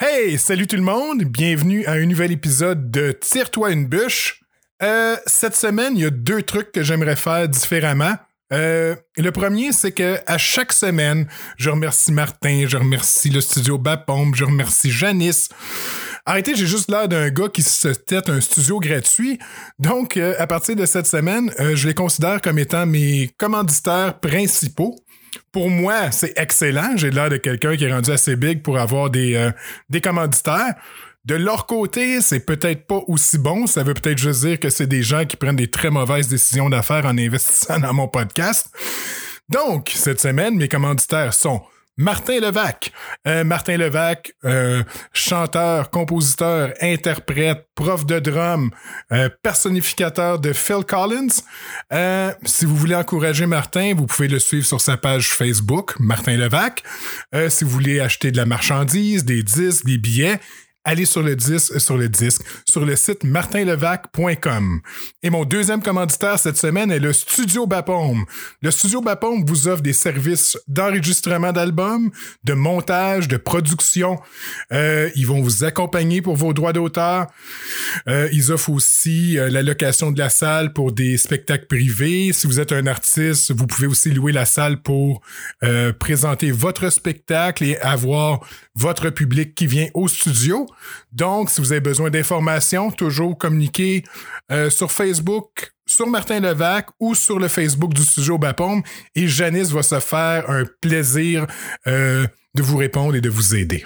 Hey, salut tout le monde, bienvenue à un nouvel épisode de Tire-toi une bûche. Euh, cette semaine, il y a deux trucs que j'aimerais faire différemment. Euh, le premier, c'est que à chaque semaine, je remercie Martin, je remercie le studio Bapombe, je remercie Janice. Arrêtez, j'ai juste l'air d'un gars qui se tête un studio gratuit. Donc, euh, à partir de cette semaine, je les considère comme étant mes commanditaires principaux. Pour moi, c'est excellent. J'ai l'air de quelqu'un qui est rendu assez big pour avoir des, euh, des commanditaires. De leur côté, c'est peut-être pas aussi bon. Ça veut peut-être juste dire que c'est des gens qui prennent des très mauvaises décisions d'affaires en investissant dans mon podcast. Donc, cette semaine, mes commanditaires sont Martin Levac. Euh, Martin Levac, euh, chanteur, compositeur, interprète, prof de drum, euh, personnificateur de Phil Collins. Si vous voulez encourager Martin, vous pouvez le suivre sur sa page Facebook, Martin Levac. Si vous voulez acheter de la marchandise, des disques, des billets, allez sur le disque, sur le disque, sur le site martinlevac.com. Et mon deuxième commanditaire cette semaine est le Studio Bapaume. Le Studio Bapaume vous offre des services d'enregistrement d'albums, de montage, de production. Euh, ils vont vous accompagner pour vos droits d'auteur. Euh, ils offrent aussi euh, la location de la salle pour des spectacles privés. Si vous êtes un artiste, vous pouvez aussi louer la salle pour euh, présenter votre spectacle et avoir votre public qui vient au studio. Donc, si vous avez besoin d'informations, toujours communiquez euh, sur Facebook, sur Martin Levac ou sur le Facebook du studio Bapaume et Janice va se faire un plaisir euh, de vous répondre et de vous aider.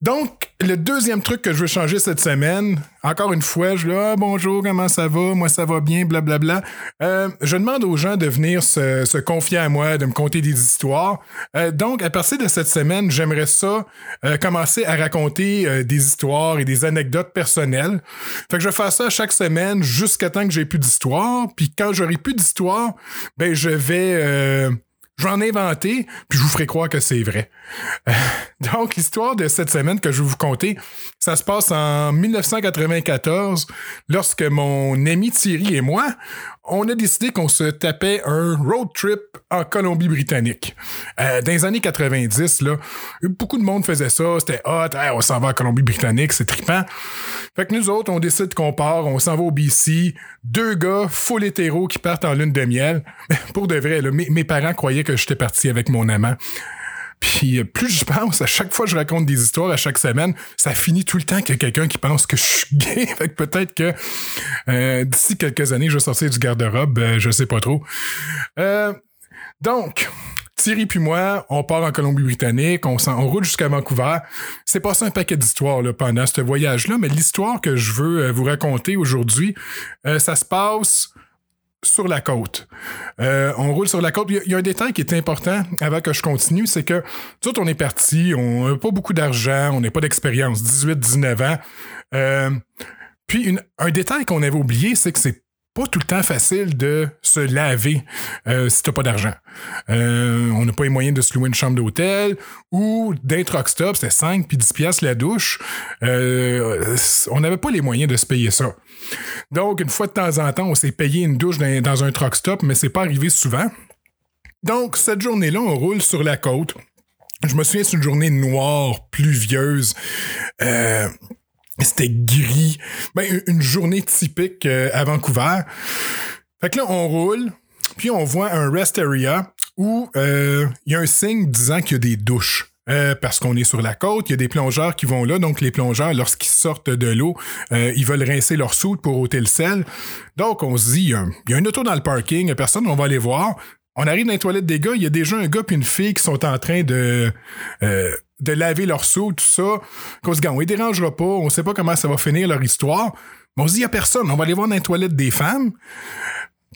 Donc, le deuxième truc que je veux changer cette semaine, encore une fois, je dis ah, bonjour, comment ça va? Moi, ça va bien, blablabla. Euh, je demande aux gens de venir se, confier à moi, de me conter des histoires. Euh, donc, à partir de cette semaine, j'aimerais ça euh, commencer à raconter des histoires et des anecdotes personnelles. Fait que je vais ça chaque semaine jusqu'à temps que j'ai plus d'histoire. Puis quand j'aurai plus d'histoire, ben je vais je vais en inventer, puis je vous ferai croire que c'est vrai. Euh, donc, l'histoire de cette semaine que je vais vous conter, ça se passe en 1994, lorsque mon ami Thierry et moi, on a décidé qu'on se tapait un road trip en Colombie-Britannique. Euh, dans les années 90, là, beaucoup de monde faisait ça, c'était hot, on s'en va en Colombie-Britannique, c'est trippant. Fait que nous autres, on décide qu'on part, on s'en va au BC, deux gars full hétéro qui partent en lune de miel. Pour de vrai, mes parents croyaient que j'étais parti avec mon amant. Puis plus je pense, à chaque fois que je raconte des histoires à chaque semaine, ça finit tout le temps qu'il y a quelqu'un qui pense que je suis gay. fait peut-être que euh, d'ici quelques années, je vais sortir du garde-robe, euh, je sais pas trop. Euh, donc, Thierry puis moi, on part en Colombie-Britannique, on, on roule jusqu'à Vancouver. C'est passé un paquet d'histoires pendant ce voyage-là, mais l'histoire que je veux euh, vous raconter aujourd'hui, euh, ça se passe sur la côte. Euh, on roule sur la côte. Il y, a un détail qui est important avant que je continue, c'est que tout on est parti, on n'a pas beaucoup d'argent, on n'a pas d'expérience, 18-19 ans. Euh, puis un détail qu'on avait oublié, c'est que c'est pas tout le temps facile de se laver euh, si t'as pas d'argent. Euh, on n'a pas les moyens de se louer une chambre d'hôtel ou d'un truck stop, c'était 5 puis 10 piastres la douche. Euh, on n'avait pas les moyens de se payer ça. Donc, une fois de temps en temps, on s'est payé une douche dans, dans un truck stop, mais c'est pas arrivé souvent. Donc, cette journée-là, on roule sur la côte. Je me souviens, c'est une journée noire, pluvieuse. Euh, c'était gris. Ben, une journée typique euh, à Vancouver. Fait que là, on roule, puis on voit un rest area où il euh, y a un signe disant qu'il y a des douches. Euh, parce qu'on est sur la côte, il y a des plongeurs qui vont là, donc les plongeurs, lorsqu'ils sortent de l'eau, euh, ils veulent rincer leur soude pour ôter le sel. Donc on se dit, il y, il y a un auto dans le parking, il a personne, on va aller voir. On arrive dans les toilettes des gars, il y a déjà un gars puis une fille qui sont en train de euh, de laver leur seau, tout ça. Qu'on se dit, on les dérangera pas, on sait pas comment ça va finir leur histoire. Mais on se dit, il y a personne, on va aller voir dans les toilettes des femmes.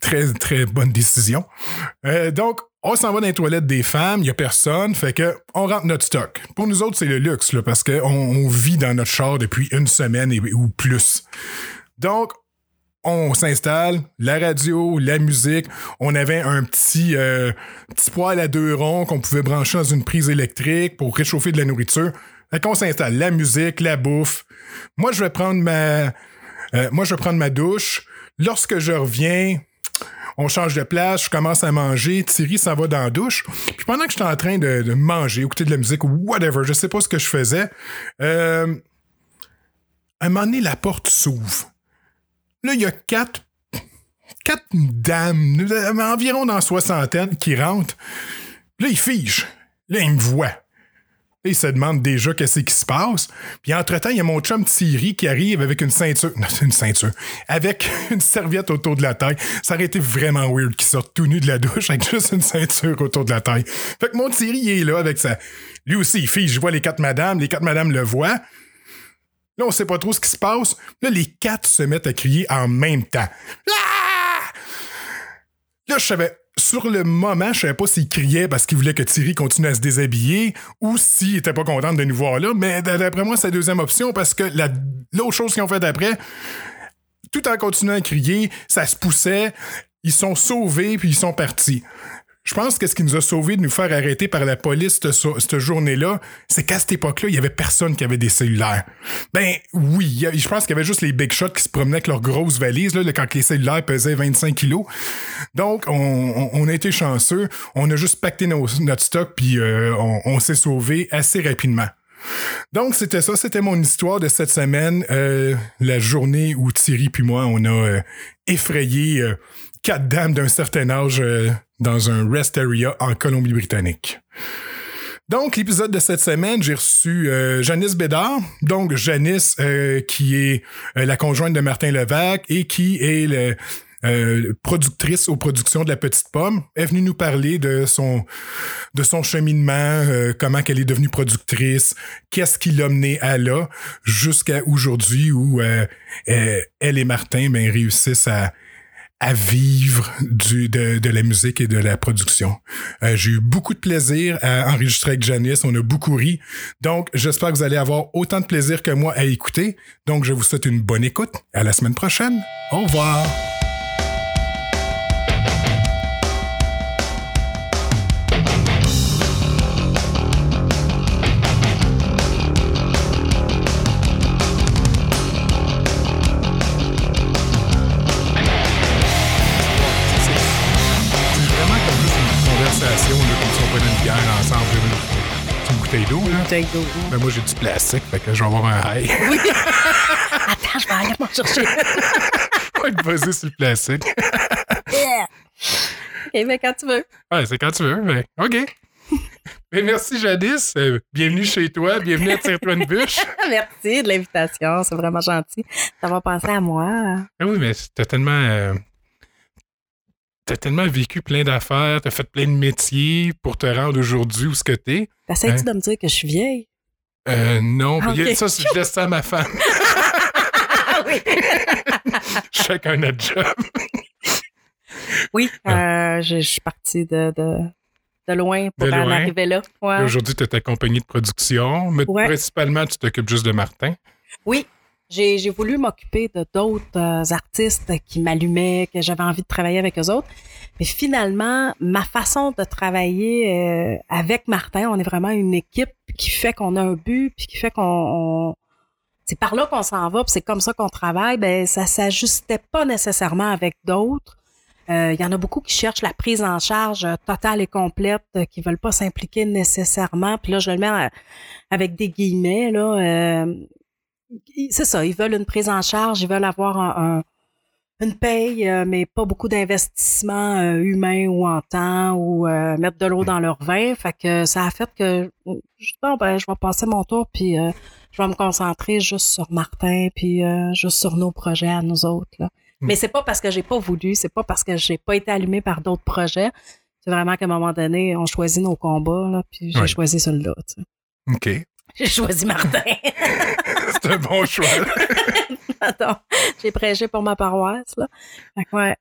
Très, très bonne décision. Euh, donc, on s'en va dans les toilettes des femmes, il y a personne, fait que on rentre notre stock. Pour nous autres, c'est le luxe, parce qu'on on vit dans notre char depuis une semaine et, ou plus. Donc, on s'installe, la radio, la musique. On avait un petit, euh, petit poêle à deux ronds qu'on pouvait brancher dans une prise électrique pour réchauffer de la nourriture. Fait qu'on s'installe, la musique, la bouffe. Moi, je vais prendre ma, euh, moi, je vais prendre ma douche. Lorsque je reviens, on change de place, je commence à manger, Thierry s'en va dans la douche. Puis pendant que j'étais en train de, manger, écouter de la musique whatever, je sais pas ce que je faisais, euh, à un moment donné, la porte s'ouvre. Là, il y a quatre, quatre dames, environ dans la soixantaine, qui rentrent. Là, ils figent. Là, ils me voient. Il se demande déjà qu'est-ce qui se passe. Puis entre-temps, il y a mon chum Thierry qui arrive avec une ceinture. Non, c'est une ceinture. Avec une serviette autour de la taille. Ça aurait été vraiment weird qu'il sorte tout nu de la douche avec juste une ceinture autour de la taille. Fait que mon Thierry est là avec ça. Lui aussi, il fait, je vois les quatre madames. Les quatre madames le voient. Là, on sait pas trop ce qui se passe. Là, les quatre se mettent à crier en même temps. Ah! Là, je savais, sur le moment, je savais pas s'il criait parce qu'il voulait que Thierry continue à se déshabiller ou s'il était pas content de nous voir là. Mais d'après moi, c'est la deuxième option parce que l'autre chose qu'ils ont fait après, tout en continuant à crier, ça se poussait. Ils sont sauvés puis ils sont partis. Je pense que ce qui nous a sauvés de nous faire arrêter par la police cette, journée-là, c'est qu'à cette époque-là, il y avait personne qui avait des cellulaires. Ben oui, je pense qu'il y avait juste les big shots qui se promenaient avec leurs grosses valises là, quand les cellulaires pesaient 25 kilos. Donc, on, a été chanceux. On a juste pacté notre stock puis euh, on, s'est sauvé assez rapidement. Donc, c'était ça, c'était mon histoire de cette semaine, euh, la journée où Thierry puis moi, on a euh, effrayé quatre dames d'un certain âge dans un rest area en Colombie-Britannique. Donc, l'épisode de cette semaine, j'ai reçu euh, Janice Bédard. Donc, Janice, euh, qui est la conjointe de Martin Levac et qui est productrice aux productions de La Petite Pomme, est venue nous parler de son de son cheminement, comment qu'elle est devenue productrice, qu'est-ce qui l'a mené à là, jusqu'à aujourd'hui où elle et Martin ben, réussissent à à vivre de, la musique et de la production. Euh, j'ai eu beaucoup de plaisir à enregistrer avec Janice. On a beaucoup ri. Donc, j'espère que vous allez avoir autant de plaisir que moi à écouter. Donc, je vous souhaite une bonne écoute. À la semaine prochaine. Au revoir. Ben, moi, j'ai du plastique, fait que je vais avoir un high. Oui. Attends, je vais aller m'en chercher. va être basé sur le plastique. yeah. OK, mais quand tu veux. Ouais, c'est quand tu veux, mais OK. Mais merci Jadis, euh, bienvenue chez toi, bienvenue à Tire-toi une bûche. merci de l'invitation, c'est vraiment gentil va penser à moi. Ah oui, mais t'as tellement, euh, t'as tellement vécu plein d'affaires, t'as fait plein de métiers pour te rendre aujourd'hui où ce que t'es. T'essayes-tu hein? de me dire que je suis vieille? Euh, non, ah, ça, je laisse ça à ma femme. oui. Chacun notre job. oui, euh, je, suis partie de, de, loin pour en arriver là. Aujourd'hui, tu es accompagnée de production, mais principalement, tu t'occupes juste de Martin. Oui, j'ai voulu m'occuper de d'autres euh, artistes qui m'allumaient, que j'avais envie de travailler avec eux autres. Mais finalement, ma façon de travailler euh, avec Martin, on est vraiment une équipe qui fait qu'on a un but, puis qui fait qu'on c'est par là qu'on s'en va, puis c'est comme ça qu'on travaille. Ben ça s'ajustait pas nécessairement avec d'autres. Euh, il y en a beaucoup qui cherchent la prise en charge totale et complète, qui veulent pas s'impliquer nécessairement. Puis là, je le mets avec des guillemets là c'est ça, ils veulent une prise en charge, ils veulent avoir un, une paye, euh, mais pas beaucoup d'investissement euh, humain ou en temps ou euh, mettre de l'eau dans leur vin. Fait que ça a fait que bon, ben, je vais passer mon tour puis je vais me concentrer juste sur Martin puis juste sur nos projets à nous autres. Là. Hmm. Mais c'est pas parce que j'ai pas voulu, c'est pas parce que j'ai pas été allumé par d'autres projets. C'est vraiment qu'à un moment donné, on choisit nos combats, là, puis j'ai choisi celui-là. OK. J'ai choisi Martin. c'est un bon choix. Attends, j'ai prêché pour ma paroisse. Là. ouais.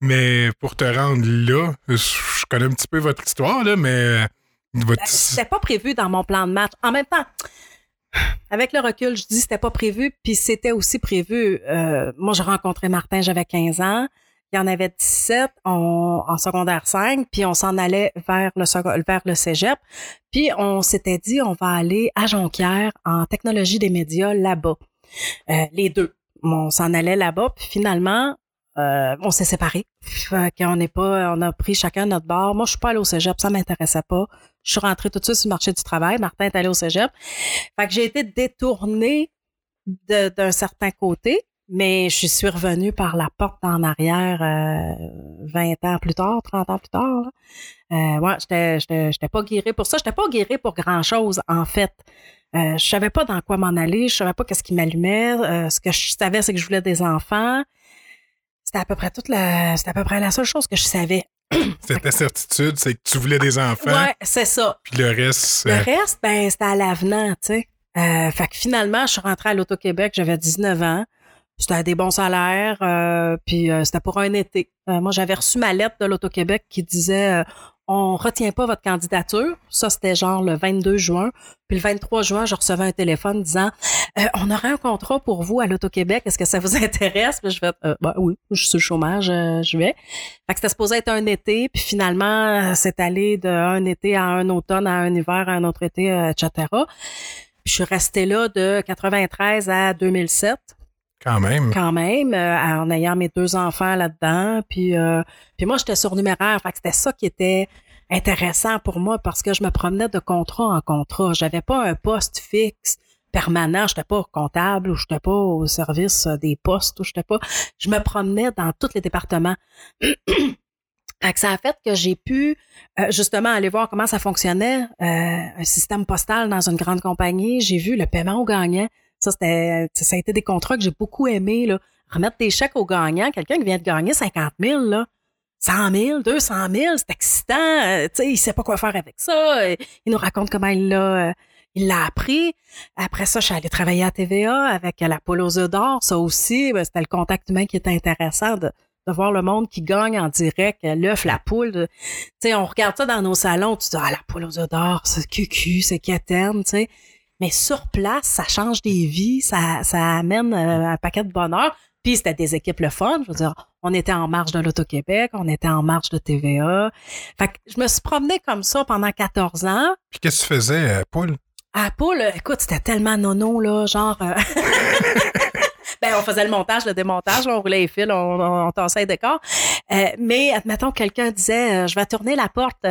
Mais pour te rendre là, je connais un petit peu votre histoire, là, mais. Votre... C'était pas prévu dans mon plan de match. En même temps, avec le recul, je dis c'était pas prévu, puis c'était aussi prévu. Euh, moi, j'ai rencontré Martin, j'avais 15 ans. Il y en avait 17 en secondaire 5, puis on s'en allait vers le, vers le cégep. Puis on s'était dit, on va aller à Jonquière en technologie des médias là-bas. Euh, les deux. On s'en allait là-bas, puis finalement, euh, on s'est séparés. on n'est pas, on a pris chacun notre bord. Moi, je suis pas allée au cégep, ça m'intéressait pas. Je suis rentrée tout de suite sur le marché du travail. Martin est allé au cégep. Fait que j'ai été détournée d'un certain côté, mais je suis revenue par la porte en arrière euh, 20 ans plus tard, 30 ans plus tard. Euh, ouais, j'étais, pas guérie pour ça. J'étais pas guérie pour grand-chose, en fait. Euh, je savais pas dans quoi m'en aller, je savais pas qu'est-ce qui m'allumait. Euh, ce que je savais, c'est que je voulais des enfants. C'était à peu près toute la, c'était à peu près la seule chose que je savais. C'était certitude, c'est que tu voulais des enfants. Ouais, c'est ça. Puis le reste. Le reste, ben, c'était à l'avenant, tu sais. Euh, fait que finalement, je suis rentrée à l'Auto-Québec, j'avais 19 ans. C'était des bons salaires, euh, puis euh, c'était pour un été. moi, j'avais reçu ma lettre de l'Auto-Québec qui disait on retient pas votre candidature. Ça, c'était genre le 22 juin. Puis le 23 juin, je recevais un téléphone disant On aurait un contrat pour vous à l'Auto-Québec. Est-ce que ça vous intéresse? Puis je fais bah, oui, je suis le chômage, je vais. Fait que c'était supposé être un été, puis finalement, c'est allé d'un été à un automne, à un hiver, à un autre été, etc je suis restée là de 93 à 2007. Quand même. Quand même, euh, en ayant mes deux enfants là-dedans. Puis, euh, puis moi, j'étais surnuméraire. Fait que c'était ça qui était intéressant pour moi parce que je me promenais de contrat en contrat. J'avais pas un poste fixe permanent. J'étais pas comptable ou j'étais pas au service des postes ou j'étais pas. Je me promenais dans tous les départements. ça a fait que j'ai pu euh, justement aller voir comment ça fonctionnait, euh, un système postal dans une grande compagnie. J'ai vu le paiement aux gagnants. Ça, c'était, ça a été des contrats que j'ai beaucoup aimé. Là. Remettre des chèques aux gagnants. Quelqu'un qui vient de gagner 50 000, là. 100 000, 200 000, c'est excitant. Euh, tu sais, il sait pas quoi faire avec ça. Il nous raconte comment il l'a, il l'a appris. Après ça, je suis allée travailler à TVA avec la poule aux œufs d'or. Ça aussi, ben, c'était le contact humain qui était intéressant de, voir le monde qui gagne en direct, l'œuf, la poule. Tu sais, on regarde ça dans nos salons, tu dis, ah, la poule aux odeurs, c'est cucu, c'est quétaine, tu sais. Mais sur place, ça change des vies, ça, ça amène euh, un paquet de bonheur. Puis c'était des équipes le fun. Je veux dire, on était en marche de l'Auto-Québec, on était en marche de TVA. Fait que je me suis promenée comme ça pendant 14 ans. Puis qu'est-ce que tu faisais, euh, Poule? À Poule, écoute, c'était tellement nono, là, genre... Euh, ben, on faisait le montage, le démontage, on roulait les fils, on, on, tassait les décors. Euh, mais admettons, quelqu'un disait, euh, je vais tourner la porte.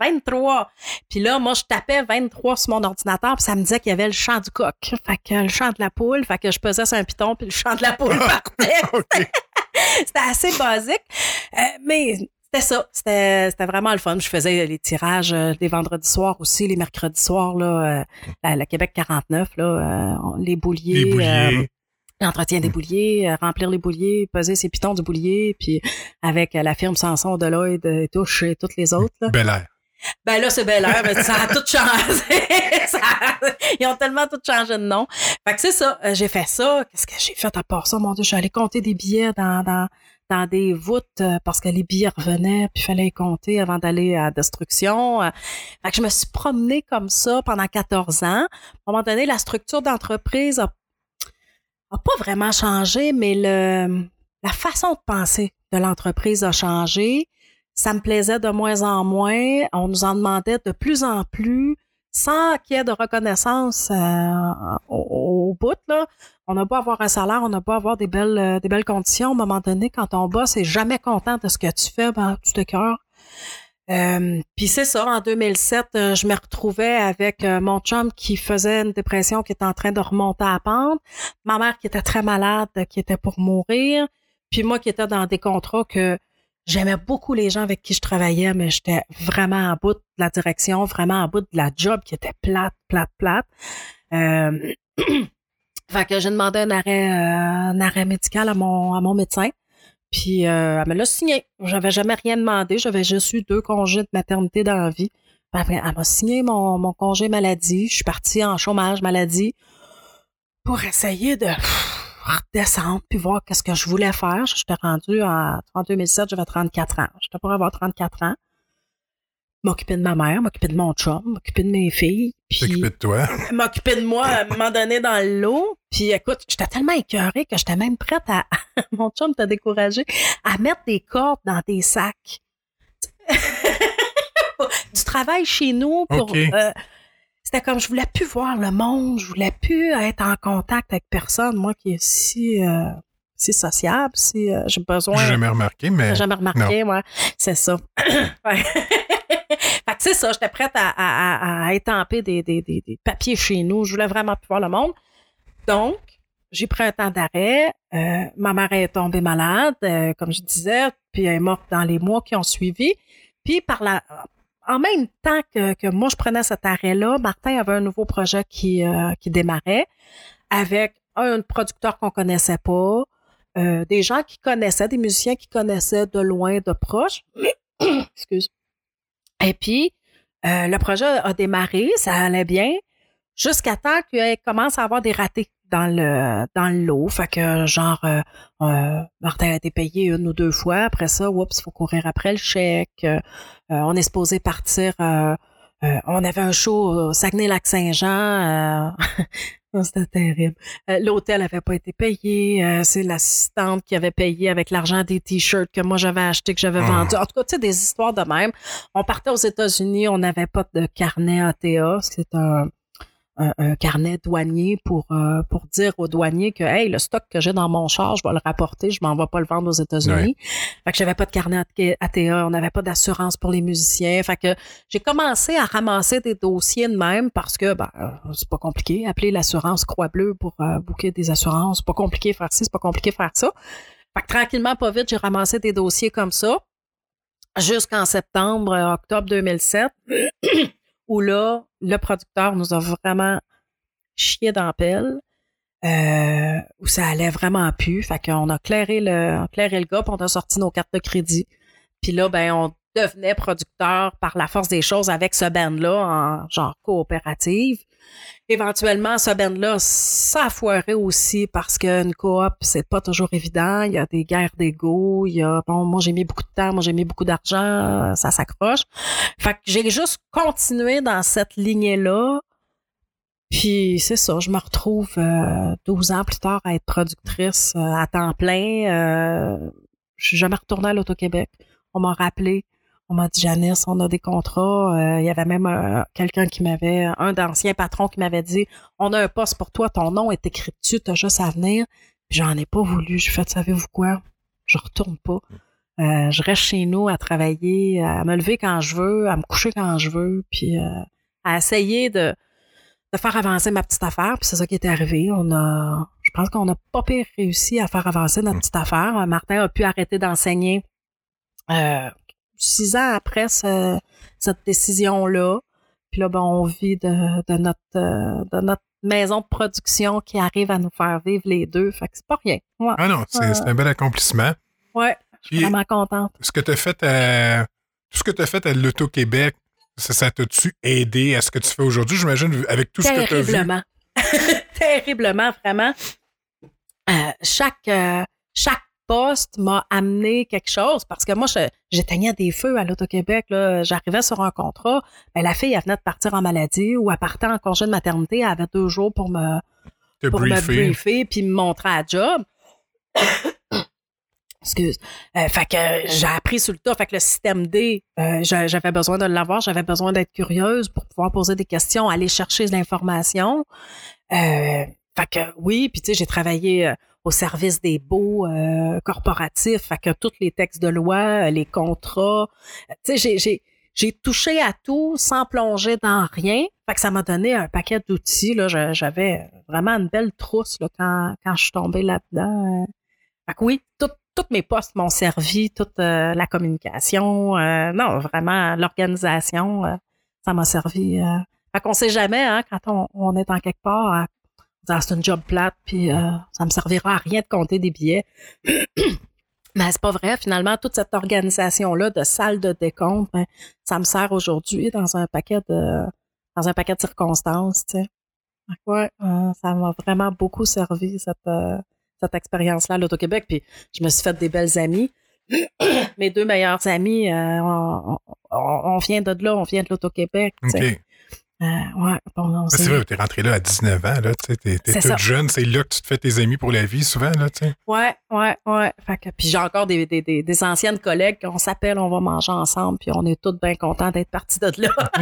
23. Euh, puis là, moi, je tapais 23 sur mon ordinateur, puis ça me disait qu'il y avait le chant du coq. Fait que le chant de la poule, fait que je pesais sur un piton, puis le chant de la poule partait. C'était assez basique. mais c'était ça. C'était, vraiment le fun. Je faisais les tirages les vendredis soirs aussi, les mercredis soirs, là, à la Québec 49, là, les bouliers. Les bouliers. L'entretien des mm. bouliers, euh, remplir les bouliers, peser ses pitons du boulier, puis avec euh, la firme Sanson, Deloitte, euh, Touche et toutes les autres. Là. Bel Air. Ben là, c'est Bel Air, mais ça a tout changé. ils ont tellement tout changé de nom. Fait que c'est ça, j'ai fait ça. Qu'est-ce que j'ai fait à part ça? Mon Dieu, je compter des billets dans, des voûtes parce que les billets revenaient, puis il fallait les compter avant d'aller à destruction. Fait que je me suis promenée comme ça pendant 14 ans. À un moment donné, la structure d'entreprise a pas vraiment changé, mais la façon de penser de l'entreprise a changé. Ça me plaisait de moins en moins. On nous en demandait de plus en plus sans qu'il y ait de reconnaissance euh, au, bout. Là. On n'a pas avoir un salaire, on n'a pas avoir des belles, euh, des belles conditions. À un moment donné, quand on bosse, et jamais content de ce que tu fais, ben, tu te cœur. Euh, puis c'est ça, en 2007, euh, je me retrouvais avec euh, mon chum qui faisait une dépression, qui était en train de remonter à pente, ma mère qui était très malade, qui était pour mourir, puis moi qui étais dans des contrats que j'aimais beaucoup les gens avec qui je travaillais, mais j'étais vraiment à bout de la direction, vraiment à bout de la job qui était plate, plate, plate. Euh, fait que j'ai demandé un arrêt, un arrêt médical à mon, à mon médecin. Puis euh, elle me l'a signé. J'avais jamais rien demandé. J'avais juste eu deux congés de maternité dans la vie. Après, elle m'a signé mon, mon congé maladie. Je suis partie en chômage maladie pour essayer de redescendre puis voir qu'est-ce que je voulais faire. J'étais rendue en, en 2007, j'avais 34 ans. J'étais pour avoir 34 ans m'occuper de ma mère, m'occuper de mon chum, m'occuper de mes filles. M'occuper de toi. M'occuper de moi à un moment donné dans l'eau. Puis écoute, j'étais tellement écœurée que j'étais même prête à... mon chum t'a découragé à mettre des cordes dans des sacs. du travail chez nous pour... Euh, c'était comme je voulais plus voir le monde, je voulais plus être en contact avec personne, moi qui est si... Euh, si sociable, si euh, j'ai besoin. J'ai jamais remarqué, mais. J'ai jamais remarqué, moi. C'est ça. fait que c'est ça, j'étais prête à, à, à, étamper des, des, des, des, papiers chez nous. Je voulais vraiment plus voir le monde. Donc, j'ai pris un temps d'arrêt. Euh, ma mère est tombée malade, comme je disais, puis elle est morte dans les mois qui ont suivi. Puis par la, en même temps que, que moi je prenais cet arrêt-là, Martin avait un nouveau projet qui, euh, qui démarrait avec un producteur qu'on connaissait pas, euh, des gens qui connaissaient, des musiciens qui connaissaient de loin, de proche. Excuse. Et puis, euh, le projet a démarré, ça allait bien, jusqu'à temps qu'il commence à avoir des ratés dans le dans le lot. Fait que genre euh, euh, Martin a été payé une ou deux fois. Après ça, oups, il faut courir après le chèque. Euh, on est supposé partir. Euh, on avait un show au Saguenay-Lac-Saint-Jean. C'était terrible. L'hôtel avait pas été payé. c'est l'assistante qui avait payé avec l'argent des t-shirts que moi j'avais acheté, que j'avais Ah. vendu. En tout cas, tu sais, des histoires de même. On partait aux États-Unis, on n'avait pas de carnet ATA. C'est un un, un carnet douanier pour euh, pour dire aux douaniers que hey le stock que j'ai dans mon char je vais le rapporter je m'en vais pas le vendre aux États-Unis. Fait que j'avais pas de carnet ATA on n'avait pas d'assurance pour les musiciens. Fait que j'ai commencé à ramasser des dossiers de même parce que ben euh, c'est pas compliqué. Appeler l'assurance Croix Bleue pour euh, booker des assurances c'est pas compliqué faire ci c'est pas compliqué faire ça. Fait que tranquillement pas vite j'ai ramassé des dossiers comme ça jusqu'en septembre euh, octobre 2007 où là, le producteur nous a vraiment chié dans euh, où ça allait vraiment plus. Fait qu'on a clairé le, clairé le gars, on a sorti nos cartes de crédit. Puis là, ben, on devenait producteur par la force des choses avec ce band-là en genre coopérative. Éventuellement, ce band-là, ça foiré aussi parce qu'une coop, c'est pas toujours évident. Il y a des guerres d'ego. Il y a, bon, moi, j'ai mis beaucoup de temps, moi, j'ai mis beaucoup d'argent. Ça s'accroche. Fait que j'ai juste continué dans cette lignée-là. Puis c'est ça, je me retrouve euh, 12 ans plus tard à être productrice euh, à temps plein. Euh, je suis jamais retournée à l'Auto-Québec. On m'a rappelé. On m'a dit, Janice, on a des contrats. Euh, Il y avait même euh, quelqu'un qui m'avait, un d'anciens patrons qui m'avait dit, on a un poste pour toi, ton nom est écrit dessus, t'as juste à venir. Puis j'en ai pas voulu. J'ai fait, savez-vous quoi? Je retourne pas. Euh, je reste chez nous à travailler, à me lever quand je veux, à me coucher quand je veux, puis euh, à essayer de, de faire avancer ma petite affaire. Puis c'est ça qui est arrivé. On a, je pense qu'on n'a pas pire réussi à faire avancer notre petite affaire. Martin a pu arrêter d'enseigner euh, six ans après ce, cette décision-là. Puis là, ben, on vit de, de notre euh, de notre maison de production qui arrive à nous faire vivre les deux. Fait que c'est pas rien. Ouais, Ah non, c'est un bel accomplissement. ouais je suis vraiment contente. ce que tu as fait à. Tout ce que tu as fait à l'Auto-Québec, ça, ça t'a-tu aidé à ce que tu fais aujourd'hui? J'imagine, avec tout ce que tu as vu. Terriblement. Terriblement, vraiment. Euh, chaque, euh, chaque poste m'a amené quelque chose parce que moi, j'éteignais des feux à l'Auto-Québec. J'arrivais sur un contrat. Ben, la fille, elle venait de partir en maladie ou elle partait en congé de maternité. Elle avait deux jours pour me, pour me briefer. briefer puis me montrer à job. Excuse. Euh, fait que j'ai appris sur le tas. Fait que le système D, euh, j'a- j'avais besoin de l'avoir. J'avais besoin d'être curieuse pour pouvoir poser des questions, aller chercher de l'information. Euh, fait que oui, puis tu sais, j'ai travaillé au service des baux euh, corporatifs. Fait que tous les textes de loi, euh, les contrats. euh, Tu sais, j'ai- j'ai touché à tout sans plonger dans rien. Fait que ça m'a donné un paquet d'outils. Là, j'avais vraiment une belle trousse là, quand, quand je suis tombée là-dedans. Fait que oui, tout- tous mes postes m'ont servi, toute la communication, non, vraiment l'organisation, ça m'a servi. Fait qu'on sait jamais, hein, quand on, on est en quelque part, à c'est une job plate, puis euh, ça me servira à rien de compter des billets. Mais c'est pas vrai. Finalement, toute cette organisation-là de salle de décompte, ben, ça me sert aujourd'hui dans un paquet de dans un paquet de circonstances, tu sais. Ouais, euh, ça m'a vraiment beaucoup servi cette euh, cette expérience-là à l'Auto-Québec. Puis je me suis fait des belles amies. Mes deux meilleures amies, euh, on, vient de là, on vient de l'Auto-Québec. Euh, ouais, bon, on s'est- c'est vrai, t'es rentré là à 19 ans, là, tu t'es, toute jeune, c'est là que tu te fais tes amis pour la vie, souvent, là, tu sais. Ouais, ouais, ouais. Fait que, puis j'ai encore des, des, des, des anciennes collègues qu'on s'appelle, on va manger ensemble, puis on est toutes bien contents d'être partis de là.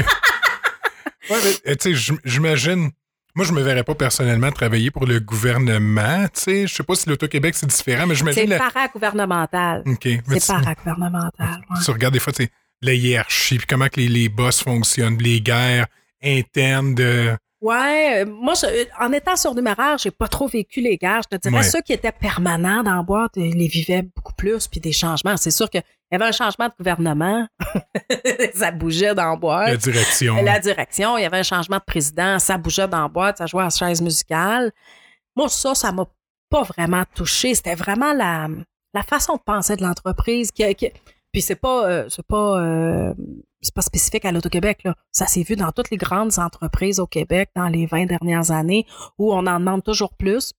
Ouais, mais, euh, tu sais, j'im- j'imagine, Moi, je me verrais pas personnellement travailler pour le gouvernement. Tu sais, je sais pas si l'Auto-Québec, c'est différent, mais je me C'est la- paragouvernemental. OK. C'est paragouvernemental. ouais. tu regardes des fois, tu la hiérarchie, puis comment que les, les boss fonctionnent, les guerres internes de... Ouais, euh, moi, je- en étant surnuméraire, j'ai pas trop vécu les guerres. Je te dirais, Ouais. ceux qui étaient permanents dans la boîte, ils les vivaient beaucoup plus, puis des changements. C'est sûr qu'il y avait un changement de gouvernement, ça bougeait dans la la boîte. direction. La direction, il y avait un changement de président, ça bougeait dans la boîte, ça jouait à la chaise musicale. Moi, ça, ça m'a pas vraiment touché. C'était vraiment la, la façon de penser de l'entreprise. Qui, qui- puis c'est pas, euh, c'est pas, euh, c'est pas spécifique à l'Auto-Québec. Ça s'est vu dans toutes les grandes entreprises au Québec dans les 20 dernières années où on en demande toujours plus.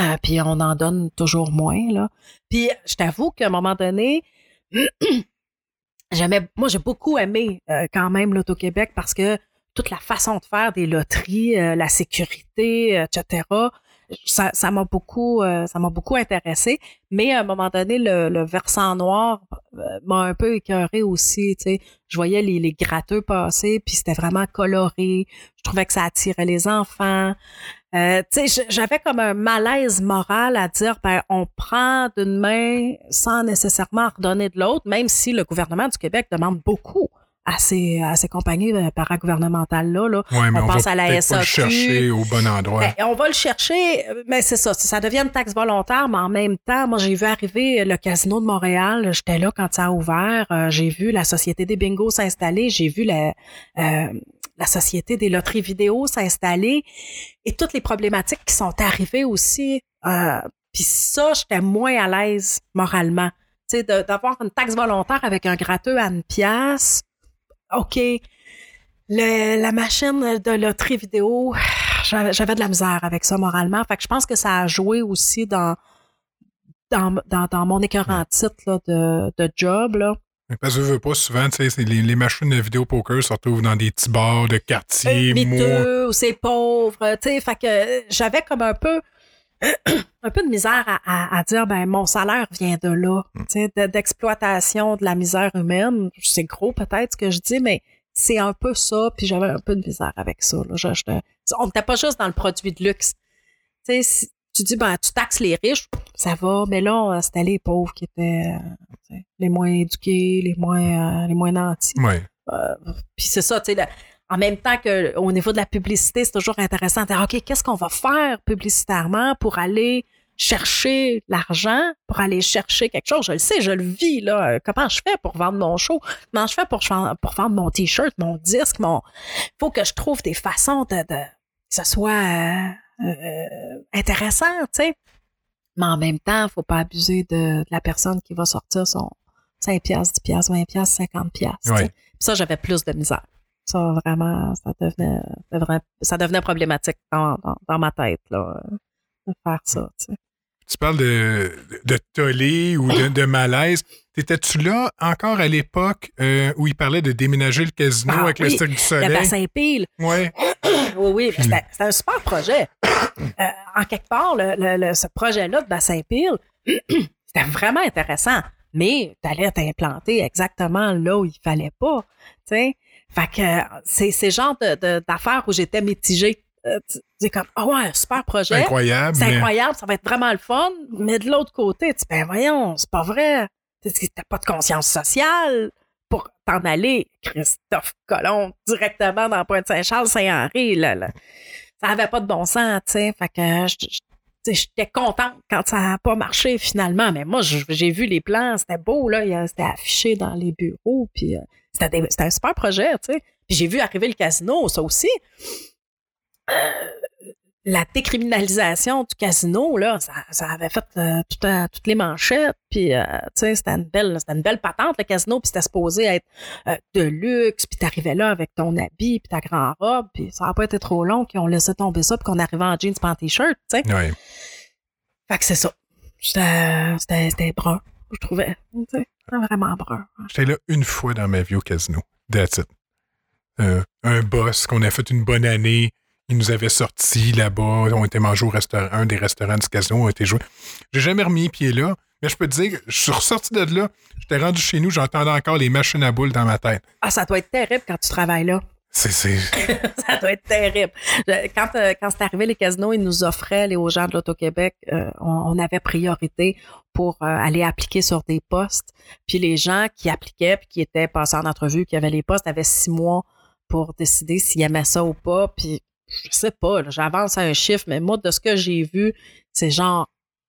euh, puis on en donne toujours moins. Puis je t'avoue qu'à un moment donné, j'aimais, moi j'ai beaucoup aimé euh, quand même l'Auto-Québec parce que toute la façon de faire des loteries, euh, la sécurité, etc. Ça, ça m'a beaucoup, euh, ça m'a beaucoup intéressé. Mais à un moment donné, le, versant noir euh, m'a un peu écœuré aussi. Tu je voyais les, les gratteux passer, puis c'était vraiment coloré. Je trouvais que ça attirait les enfants. Euh, j'avais comme un malaise moral à dire, ben, on prend d'une main sans nécessairement redonner de l'autre, même si le gouvernement du Québec demande beaucoup à ces, à ces compagnies euh, paragouvernementales-là. Là. Ouais, mais on on, pense va à la pas le chercher au bon endroit. Ben, on va le chercher, euh, mais c'est ça, ça devient une taxe volontaire, mais en même temps, moi j'ai vu arriver le casino de Montréal, j'étais là quand ça a ouvert, euh, j'ai vu la société des bingos s'installer, j'ai vu la, euh, la société des loteries vidéo s'installer et toutes les problématiques qui sont arrivées aussi. Euh, Puis ça, j'étais moins à l'aise moralement. Tu sais, de- d'avoir une taxe volontaire avec un gratteux à une pièce, OK. Le- la machine de loterie vidéo, j'avais de la misère avec ça moralement. Fait que je pense que ça a joué aussi dans dans, dans, dans mon écœurant titre là, de, de job. Là. Parce que je veux pas souvent, tu sais, les, les machines de vidéo poker se retrouvent dans des petits bars de quartier, Euh, miteux ou c'est pauvre. Tu sais, fait que j'avais comme un peu un peu de misère à, à, à dire ben mon salaire vient de là, de- d'exploitation de la misère humaine. C'est gros peut-être ce que je dis, mais c'est un peu ça. Puis j'avais un peu de misère avec ça. Là. Je- je- on n'était pas juste dans le produit de luxe. Si tu dis ben tu taxes les riches, ça va, mais là c'était les pauvres qui étaient les moins éduqués, les moins euh, les moins nantis. Ouais. Euh, puis c'est ça, tu sais, en même temps que au niveau de la publicité, c'est toujours intéressant de dire, OK, qu'est-ce qu'on va faire publicitairement pour aller chercher l'argent, pour aller chercher quelque chose? Je le sais, je le vis, là. Euh, Comment je fais pour vendre mon show? Comment je fais pour, pour vendre mon T-shirt, mon disque, mon... faut que je trouve des façons de, de- que ce soit euh, euh, intéressant, tu sais. Mais en même temps, faut pas abuser de, de la personne qui va sortir son 5 piastres, 10 piastres, 20 piastres, 50 piastres. tu sais. Ouais. Puis ça, j'avais plus de misère. Ça, vraiment, ça devenait, ça devenait- problématique dans, dans, dans ma tête, là, de faire ça, tu sais. Tu parles de, de tollé ou de, de malaise. T'étais-tu là encore à l'époque euh, où il parlait de déménager le casino Ah avec le Cirque du Le Soleil? bassin pile. Ouais. Oui, oui, Puis- c'était un super projet. Euh, en quelque part, le, le- le- ce projet-là de bassin pile, c'était vraiment intéressant. Mais tu allais t'implanter exactement là où il fallait pas. tu sais. Fait que euh, c'est c'est le genre de- de- d'affaires où j'étais mitigée. Euh, tu c'est comme, ah ouais, un super projet. Incroyable. C'est mais- incroyable, ça va être vraiment le fun. Mais de l'autre côté, tu ben voyons, c'est pas vrai. T'as pas de conscience sociale pour t'en aller, Christophe Colomb, directement dans Pointe-Saint-Charles, Saint-Henri. Là, là. Ça avait pas de bon sens, tu sais. Fait que j'étais contente quand ça a pas marché finalement. Mais moi, j'ai vu les plans, c'était beau, là. C'était affiché dans les bureaux. Puis euh, c'était un super projet, tu sais. Puis j'ai vu arriver le casino, ça aussi. Euh, la décriminalisation du casino, là, ça, ça avait fait euh, tout à- toutes les manchettes. Puis, euh, tu sais, c'était une belle, c'était une belle patente, le casino. Puis c'était supposé être euh, de luxe. Puis t'arrivais là avec ton habit, puis ta grande robe. Puis ça n'a pas été trop long qu'ils ont laissé tomber ça, puis qu'on arrivait en jeans, pas en t-shirt, tu sais. Ouais. Fait que c'est ça. C'était, c'était, c'était brun, je trouvais. Vraiment brun. J'étais là une fois dans ma vie au casino. That's it. Euh, un boss qu'on a fait une bonne année. Il nous avait sortis là-bas. On était mangé au restaurant, un des restaurants du casino. On était joué. J'ai jamais remis les pieds là. Mais je peux te dire, je suis ressorti de là. J'étais rendu chez nous. J'entendais encore les machines à boules dans ma tête. Ah, ça doit être terrible quand tu travailles là. C'est, ça doit être terrible. Quand, euh, quand c'est arrivé les casinos, ils nous offraient, les aux gens de l'Auto-Québec, euh, on, avait priorité pour euh, aller appliquer sur des postes. Puis les gens qui appliquaient, qui étaient passés en entrevue, qui avaient les postes, avaient six mois pour décider s'ils aimaient ça ou pas. Puis je sais pas, j'avance à un chiffre, mais moi, de ce que j'ai vu, c'est genre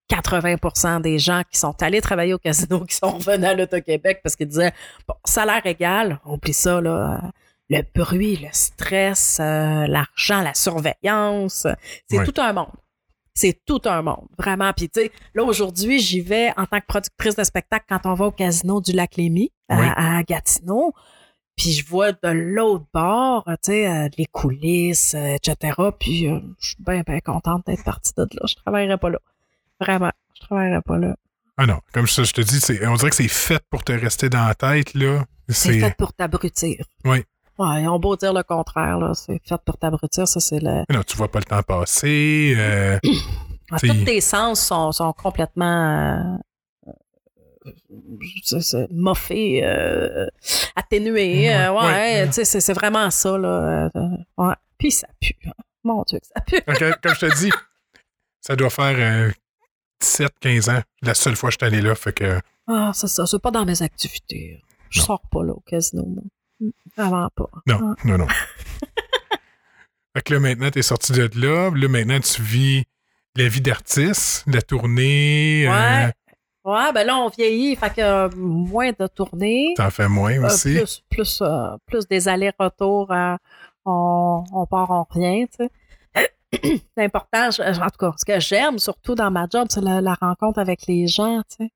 80% des gens qui sont allés travailler au casino qui sont revenus à l'Auto-Québec parce qu'ils disaient, bon, salaire égal, oublie ça, là le bruit, le stress, euh, l'argent, la surveillance. C'est tout un monde. C'est tout un monde, vraiment. Puis, tu sais, là, aujourd'hui, j'y vais en tant que productrice de spectacle quand on va au casino du Lac Lémy à, Gatineau. Puis, je vois de l'autre bord, tu sais, euh, les coulisses, euh, etc. Puis, je suis bien, bien contente d'être partie de là. Je travaillerai pas là. Vraiment, je travaillerai pas là. Ah non, comme ça, je te dis, on dirait que c'est fait pour te rester dans la tête, là. C'est fait pour t'abrutir. Oui. Ouais, on beau dire le contraire, là. C'est fait pour t'abrutir, ça, c'est le. Non, tu vois pas le temps passer. Euh, tous tes sens sont, sont complètement. Euh, moffés, euh, atténués. Euh, ouais, tu sais, c'est vraiment ça, là. ouais. Puis ça pue. Hein. Mon Dieu, ça pue. comme je te dis, ça doit faire 17-15 ans. La seule fois que je suis allé là, fait que. Ah, c'est ça. C'est pas dans mes activités. Je sors pas là au casino, moi. Vraiment pas. Non, non, non. fait que là, maintenant, t'es sorti de là. Là, maintenant, tu vis la vie d'artiste, la tournée. Euh, ouais. Ouais, ben là, on vieillit, fait que euh, moins de tournées. T'en fais moins euh, aussi. plus, plus, plus des allers-retours, on, on part, en rien, tu sais. L'important, en tout cas, ce que j'aime surtout dans ma job, c'est la, la rencontre avec les gens, tu sais.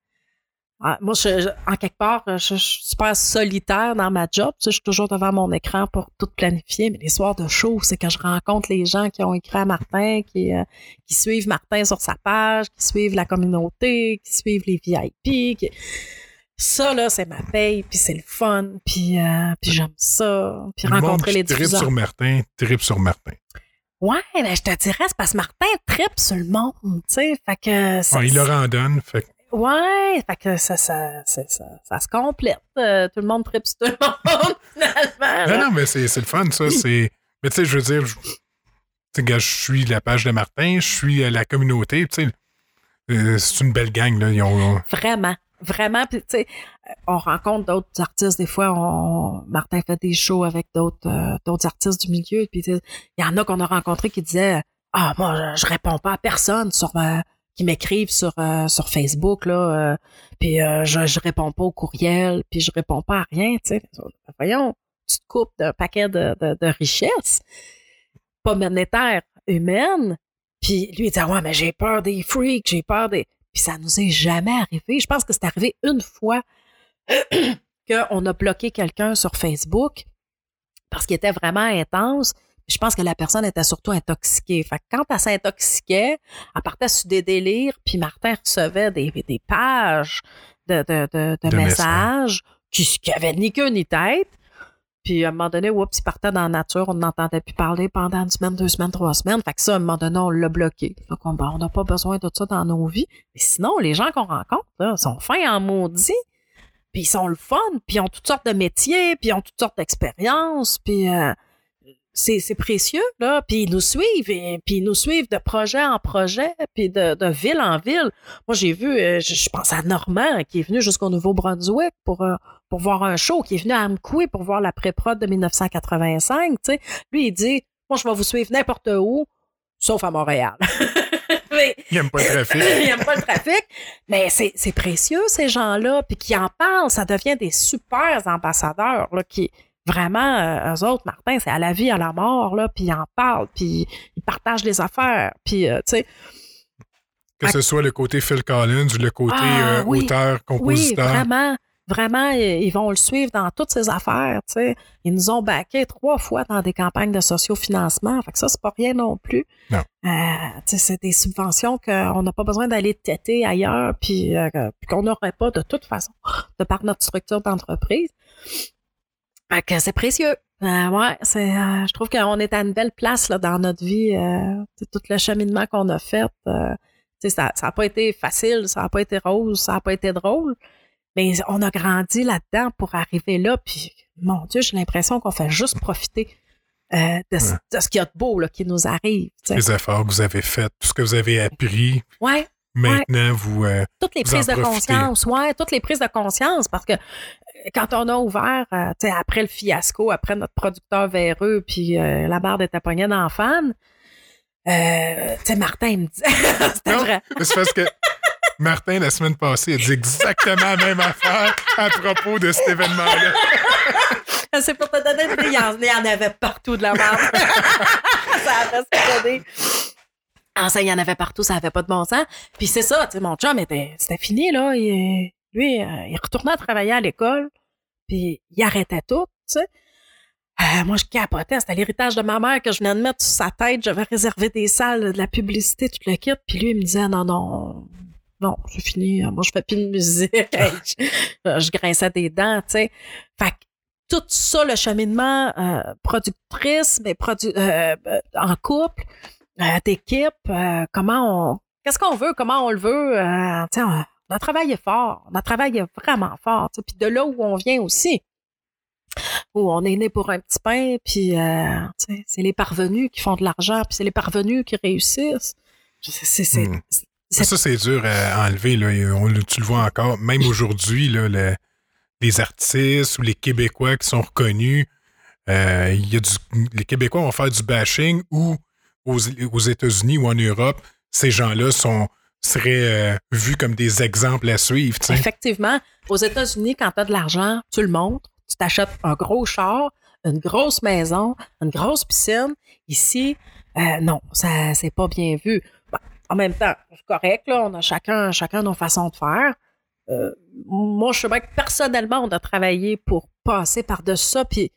Ah, moi, je, en quelque part, je, suis super solitaire dans ma job. je suis toujours devant mon écran pour tout planifier. Mais les soirs de show, c'est que je rencontre les gens qui ont écrit à Martin, qui, euh, qui suivent Martin sur sa page, qui suivent la communauté, qui suivent les VIP. Ça, là, c'est ma paye, puis c'est le fun, puis, euh, puis j'aime ça. Puis rencontrer les diffuseurs. sur Martin, trip sur Martin. Ouais, mais je te dirais, c'est parce que Martin tripe sur le monde, tu sais. Fait que. Ça, il le randonne, fait Ouais, fait que ça, ça, ça, ça, se complète. Euh, tout le monde tripe tout le monde, finalement. Non, non, mais c'est, le fun, ça. C'est... Mais tu sais, je veux dire, je, je suis la page de Martin, je suis la communauté, tu sais. Euh, c'est une belle gang, là. Ils ont, Vraiment. Vraiment, puis tu sais, on rencontre d'autres artistes des fois. On, Martin fait des shows avec d'autres euh, d'autres artistes du milieu. Puis il y en a qu'on a rencontrés qui disaient ah moi je, je réponds pas à personne sur ma qui m'écrivent sur euh, sur Facebook là, euh, puis euh, je je réponds pas au courriel, puis je réponds pas à rien, tu sais. Voyons, tu te coupes d'un paquet de, de, de, richesses, pas monétaires, humaines. Puis lui il dit ah ouais mais j'ai peur des freaks, j'ai peur des, puis ça nous est jamais arrivé. Je pense que c'est arrivé une fois qu'on a bloqué quelqu'un sur Facebook parce qu'il était vraiment intense je pense que la personne était surtout intoxiquée. Fait que quand elle s'intoxiquait, elle partait sur des délires, puis Martin recevait des, des pages de, de, de, messages qui, qui avaient ni queue ni tête. Puis à un moment donné, oups, il partait dans la nature, on n'entendait plus parler pendant une semaine, deux semaines, trois semaines. Fait que ça, à un moment donné, on l'a bloqué. Donc on n'a pas besoin de ça dans nos vies. Mais sinon, les gens qu'on rencontre, là, sont fins en maudit. Puis ils sont le fun, puis ils ont toutes sortes de métiers, puis ils ont toutes sortes d'expériences, puis euh, c'est précieux là. Puis ils nous suivent et puis ils nous suivent de projet en projet puis de, de ville en ville. Moi j'ai vu euh, je, pense à Normand qui est venu jusqu'au Nouveau-Brunswick pour euh, pour voir un show qui est venu à Amkoui pour voir la pré-prod de 1985 tu sais. Lui il dit moi je vais vous suivre n'importe où sauf à Montréal. Mais, il aime pas le trafic. Il aime pas le trafic. Mais c'est précieux ces gens-là. Puis qui en parlent ça devient des super ambassadeurs là qui vraiment, euh, eux autres, Martin, c'est à la vie, à la mort, là, puis ils en parlent, puis ils partagent les affaires, puis, euh, tu sais. Que ce soit le côté Phil Collins ou le côté ah, euh, auteur, compositeur. Oui, vraiment. Vraiment, ils vont le suivre dans toutes ces affaires, tu sais. Ils nous ont baqué trois fois dans des campagnes de sociofinancement. Fait que ça, c'est pas rien non plus. Non. c'est des subventions qu'on n'a pas besoin d'aller têter ailleurs, puis, puis qu'on n'aurait pas de toute façon, de par notre structure d'entreprise que c'est précieux. Euh, ouais, c'est, euh, je trouve qu'on est à une belle place là, dans notre vie. Euh, tout le cheminement qu'on a fait, euh, ça n'a pas été facile, ça n'a pas été rose, ça n'a pas été drôle. Mais on a grandi là-dedans pour arriver là. Puis, mon Dieu, j'ai l'impression qu'on fait juste profiter. euh, de, ce qu'il y a de beau là, qui nous arrive. Les efforts que vous avez faits, tout ce que vous avez appris. Ouais. Maintenant, vous. Euh, toutes les prises de conscience, ouais, toutes les prises de conscience, parce que quand on a ouvert, après le fiasco, après notre producteur véreux, puis la barre était poignée dans fan, euh, tu sais, Martin, il me dit. C'était vrai. C'est parce que Martin, la semaine passée, a dit exactement la même affaire à propos de cet événement-là. C'est pour te donner une il y en avait partout de la merde. ça a presque donné. Ah, ça, il y en avait partout, ça avait pas de bon sens. Puis c'est ça, tu sais, mon chum, c'était fini, là. Il, lui, euh, il retournait à travailler à l'école, puis il arrêtait tout, tu sais. Euh, moi, je capotais. C'était l'héritage de ma mère que je venais de mettre sur sa tête. J'avais réservé des salles, de la publicité, tout le kit. Puis lui, il me disait, non, non, non, c'est fini. Moi, je fais plus de musique. je, grinçais des dents, tu sais. Fait que tout ça, le cheminement euh, productrice, mais produ euh, en couple, d'équipe, comment on... Qu'est-ce qu'on veut, comment on le veut. tu sais, on, a travaillé fort. On a travaillé vraiment fort. Puis de là où on vient aussi où on est né pour un petit pain, puis euh, c'est les parvenus qui font de l'argent, puis c'est les parvenus qui réussissent. C'est, hmm. Ça, c'est dur à enlever. Là. tu le vois encore. Même aujourd'hui, le, les artistes ou les Québécois qui sont reconnus, euh, y a les Québécois vont faire du bashing ou aux, États-Unis ou en Europe, ces gens-là seraient euh, vus comme des exemples à suivre. Effectivement. Aux États-Unis, quand tu as de l'argent, tu le montres tu t'achètes un gros char, une grosse maison, une grosse piscine. Ici, euh, non, ça c'est pas bien vu. en même temps, c'est correct, là, on a chacun, chacun nos façons de faire. Euh, moi, je sais bien que personnellement, on a travaillé pour passer par-dessus ça, puis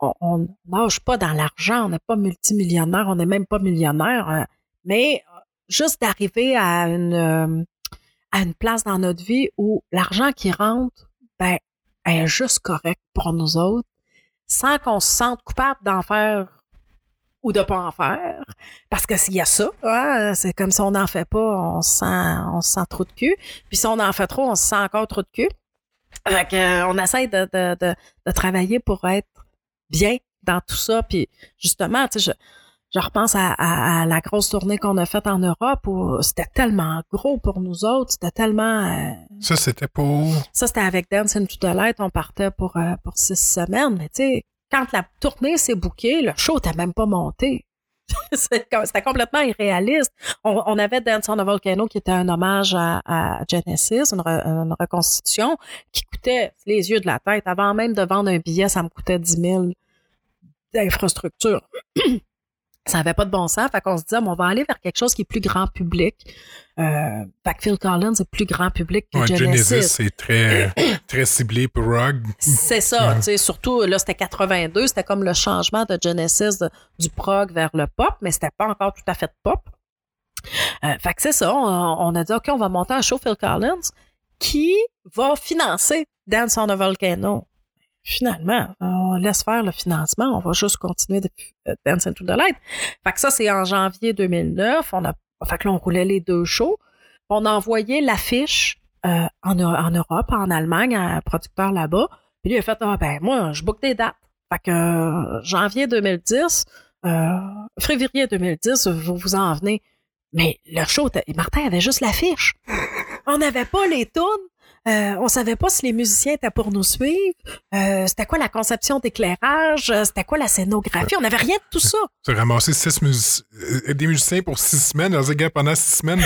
on nage pas dans l'argent, on n'est pas multimillionnaire, on n'est même pas millionnaire, hein. mais juste d'arriver à une, à une place dans notre vie où l'argent qui rentre, ben, est juste correct pour nous autres, sans qu'on se sente coupable d'en faire ou de pas en faire. Parce que s'il y a ça, hein, c'est comme si on n'en fait pas, on se, sent, on se sent trop de cul. Puis si on en fait trop, on se sent encore trop de cul. Fait euh, on essaie de, travailler pour être bien dans tout ça. Puis justement, tu sais, je, je repense à, la grosse tournée qu'on a faite en Europe où c'était tellement gros pour nous autres, c'était tellement... Euh, ça, c'était pour... Ça, c'était avec Dance into the Light, on partait pour, euh, pour six semaines, mais tu sais, quand la tournée s'est bouquée, le show n'était même pas monté. c'était complètement irréaliste. On, avait Dance on the Volcano qui était un hommage à, Genesis, une, reconstitution qui coûtait les yeux de la tête. Avant même de vendre un billet, ça me coûtait 10 000 d'infrastructure. ça n'avait pas de bon sens. Fait qu'on se dit, on va aller vers quelque chose qui est plus grand public. Euh, fait que Phil Collins est plus grand public que Genesis. Genesis, c'est très, très ciblé pour rock. C'est ça, tu sais, surtout, là, c'était 82, c'était comme le changement de Genesis du prog vers le pop, mais c'était pas encore tout à fait pop. Euh, fait que c'est ça, on, a dit, OK, on va monter un show Phil Collins qui va financer Dance on a Volcano finalement, on laisse faire le financement, on va juste continuer de euh, Dance into the Light. Fait que ça, c'est en janvier 2009. On a, fait que là, on roulait les deux shows. On a envoyé l'affiche euh, en, en, Europe, en Allemagne, à un producteur là-bas. Puis lui, il a fait, ah ben, moi, je book des dates. Fait que euh, janvier 2010, février 2010, vous vous en venez. Mais le show, Martin avait juste l'affiche. On n'avait pas les tunes. Euh, on savait pas si les musiciens étaient pour nous suivre. Euh, c'était quoi la conception d'éclairage? Euh, c'était quoi la scénographie? On n'avait rien de tout ça. Tu as ramassé six euh, des musiciens pour six semaines. Alors, gars, pendant six semaines,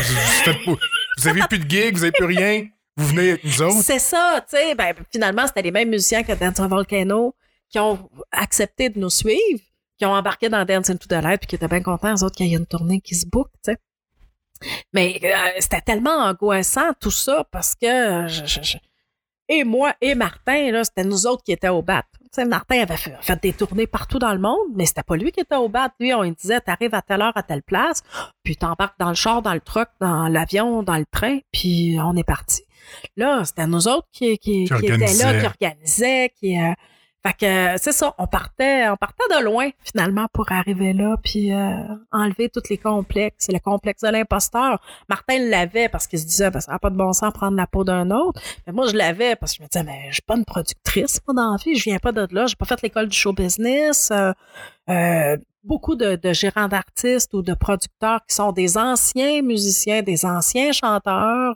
vous, vous, avez plus de gigs, vous avez plus rien. Vous venez avec nous autres. C'est ça, tu sais. Ben, finalement, c'était les mêmes musiciens que Dance Volcano qui ont accepté de nous suivre, qui ont embarqué dans Dance into the Light puis qui étaient bien contents, eux autres, qu'il y ait une tournée qui se book, tu sais. Mais euh, c'était tellement angoissant tout ça parce que je, et moi et Martin, là, c'était nous autres qui étaient au bat. Martin avait fait, des tournées partout dans le monde, mais c'était pas lui qui était au bat. Lui, on lui disait, t'arrives à telle heure à telle place, puis t'embarques dans le char, dans le truck, dans l'avion, dans le train, puis on est parti. Là, c'était nous autres qui, qui, étaient là, qui organisaient, qui... Euh, Fait que c'est ça, on partait, on partait de loin finalement pour arriver là, puis euh, enlever tous les complexes. Le complexe de l'imposteur, Martin l'avait parce qu'il se disait, ben, ça n'a pas de bon sens prendre la peau d'un autre. Mais moi, je l'avais parce que je me disais, mais je suis pas une productrice moi dans la vie, je viens pas de là, j'ai pas fait l'école du show business. Euh, euh, beaucoup de gérants d'artistes ou de producteurs qui sont des anciens musiciens, des anciens chanteurs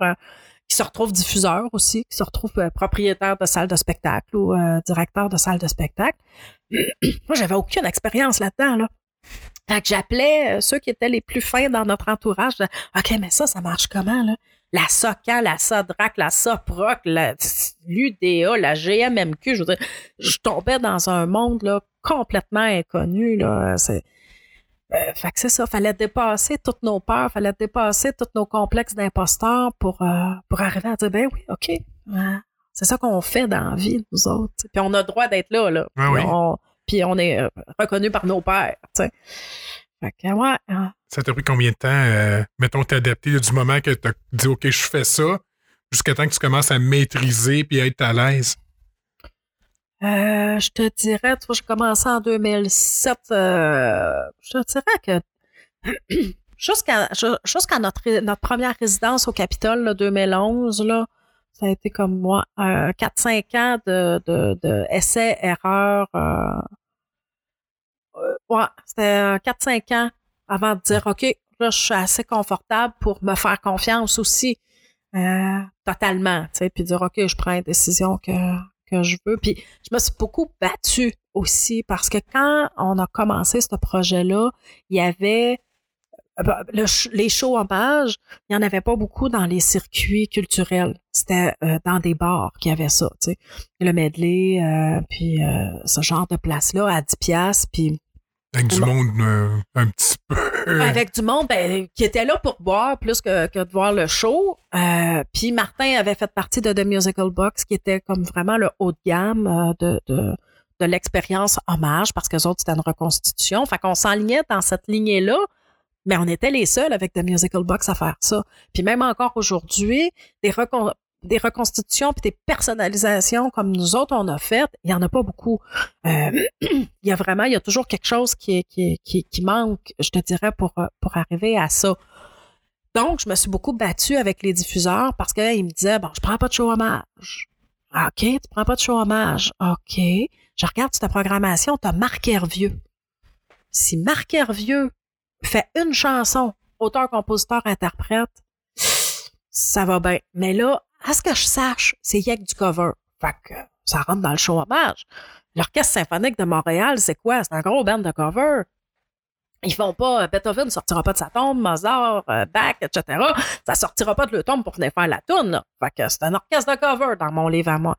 qui se retrouvent diffuseurs aussi, qui se retrouvent euh, propriétaires de salles de spectacle ou euh, directeurs de salles de spectacle. Moi, j'avais aucune expérience là-dedans, là. Fait que j'appelais euh, ceux qui étaient les plus fins dans notre entourage. OK, mais ça, ça marche comment, là? La SOCA, la SODRAC, la SOPROC, l'UDA, la GMMQ, je veux dire, je tombais dans un monde, là, complètement inconnu, là. Euh, fait que c'est ça, fallait dépasser toutes nos peurs, fallait dépasser tous nos complexes d'imposteurs pour, euh, pour arriver à dire, ben oui, OK, c'est ça qu'on fait dans la vie, nous autres. Puis on a le droit d'être là, là. puis, on, est euh, reconnu par nos pères, tu sais. Fait que, ouais. Hein. Ça t'a pris combien de temps, mettons, t'adapter du moment que t'as dit, OK, je fais ça, jusqu'à temps que tu commences à maîtriser puis à être à l'aise? Euh, je te dirais, tu j'ai commencé en 2007. Euh, je te dirais que jusqu'à jusqu'à notre, notre première résidence au Capitole, là, 2011, là, ça a été comme moi, euh, 4-5 ans de, de, de essais, erreurs. Euh, euh ouais, c'était 4-5 ans avant de dire, OK, là, je suis assez confortable pour me faire confiance aussi. Euh, totalement, tu sais, puis dire, OK, je prends une décision que que je veux. Puis je me suis beaucoup battue aussi parce que quand on a commencé ce projet-là, il y avait euh, bah, les shows hommages, il n'y en avait pas beaucoup dans les circuits culturels. C'était euh, dans des bars qu'il y avait ça, tu sais. Le medley, euh, puis ce genre de place-là à 10 piastres, puis avec du monde euh, un petit peu. Avec du monde ben, qui était là pour boire plus que, que de voir le show. Euh, puis Martin avait fait partie de The Musical Box, qui était comme vraiment le haut de gamme euh, de, de, de l'expérience hommage, parce que autres, c'était une reconstitution. Fait qu'on s'enlignait dans cette lignée-là, mais on était les seuls avec The Musical Box à faire ça. Puis même encore aujourd'hui, des, recon des reconstitutions puis des personnalisations comme nous autres on a fait, il y en a pas beaucoup. Euh, il y a vraiment, il y a toujours quelque chose qui, qui, qui, qui manque, je te dirais, pour, pour arriver à ça. Donc, je me suis beaucoup battue avec les diffuseurs parce qu'ils me disaient, bon, je prends pas de show hommage. OK, tu prends pas de show hommage. OK. Je regarde ta programmation, tu as Marc Hervieux. Si Marc Hervieux fait une chanson, auteur, compositeur, interprète, ça va bien. Mais là, à ce que je sache, c'est Yek du cover. Fait que ça rentre dans le hommage. L'Orchestre symphonique de Montréal, c'est quoi? C'est un gros band de cover. Ils font pas, Beethoven ne sortira pas de sa tombe, Mozart, euh, Bach, etc. Ça sortira pas de leur tombe pour venir faire la toune. Fait que c'est un orchestre de cover dans mon livre à moi.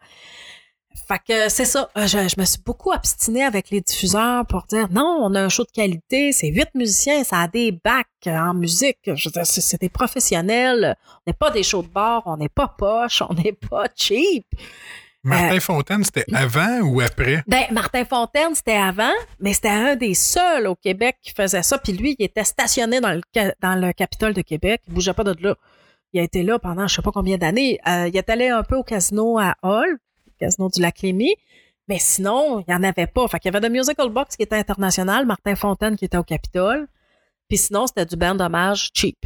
Fait que c'est ça. Euh, je, me suis beaucoup obstinée avec les diffuseurs pour dire non, on a un show de qualité, c'est huit musiciens, ça a des bacs en musique. C'est des professionnels. On n'est pas des shows de bar, on n'est pas poche, on n'est pas cheap. Martin euh, Fontaine, c'était avant ou après? Ben, Martin Fontaine, c'était avant, mais c'était un des seuls au Québec qui faisait ça. Puis lui, il était stationné dans le, dans le Capitole de Québec. Il bougeait pas de là. Il a été là pendant je sais pas combien d'années. Euh, il est allé un peu au casino à Hall, Casino du Lac. Mais sinon, il n'y en avait pas. Fait qu'il y avait The Musical Box qui était international, Martin Fontaine qui était au Capitole. Puis sinon, c'était du band d'hommage cheap.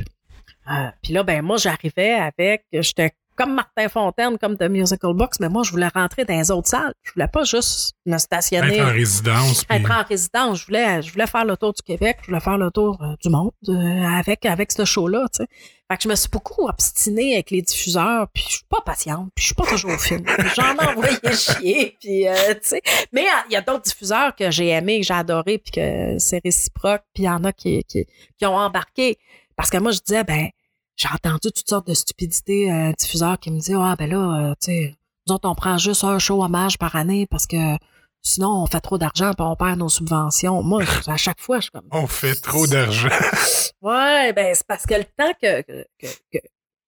Euh, puis là, ben moi, j'arrivais avec, j'étais comme Martin Fontaine, comme The Musical Box, mais moi, je voulais rentrer dans les autres salles. Je voulais pas juste me stationner. Être en résidence. Être en résidence. Je voulais, je voulais faire le tour du Québec, je voulais faire le tour euh, du monde euh, avec, avec ce show-là, tu sais. Fait que je me suis beaucoup obstinée avec les diffuseurs, puis je suis pas patiente, puis je suis pas toujours fine. J'en ai envoyé chier, puis euh, tu sais. Mais il y a d'autres diffuseurs que j'ai aimés, que j'ai adoré, puis que c'est réciproque, puis il y en a qui, qui, qui ont embarqué. Parce que moi, je disais, ben, j'ai entendu toutes sortes de stupidités euh, diffuseurs qui me disaient Ah ben là, euh, tu sais, nous autres, on prend juste un show hommage par année parce que sinon on fait trop d'argent et on perd nos subventions. Moi, à chaque fois, je suis comme On fait trop d'argent. ouais, ben c'est parce que le temps que, que, que,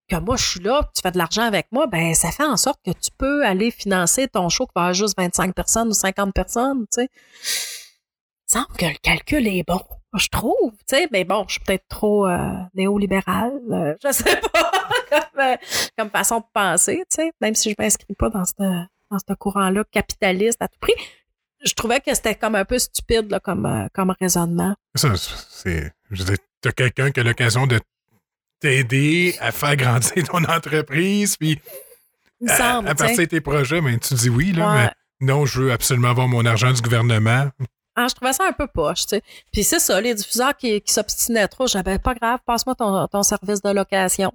que moi je suis là, que tu fais de l'argent avec moi, ben ça fait en sorte que tu peux aller financer ton show qui va avoir juste 25 personnes ou 50 personnes, tu sais. Il semble que le calcul est bon je trouve, tu sais, mais bon, je suis peut-être trop euh, néolibérale, euh, je sais pas, comme, euh, comme, façon de penser, tu sais, même si je m'inscris pas dans ce dans ce courant-là capitaliste à tout prix. je trouvais que c'était comme un peu stupide là, comme, euh, comme raisonnement. Ça, c'est. Je veux t'as quelqu'un qui a l'occasion de t'aider à faire grandir ton entreprise, puis Il me à, semble, à partir de tes projets, mais tu dis oui, là, Ouais. mais non, je veux absolument avoir mon argent du gouvernement. Ah, je trouvais ça un peu poche, tu sais. Puis c'est ça, les diffuseurs qui, qui s'obstinaient trop, j'avais pas grave, passe-moi ton, ton service de location.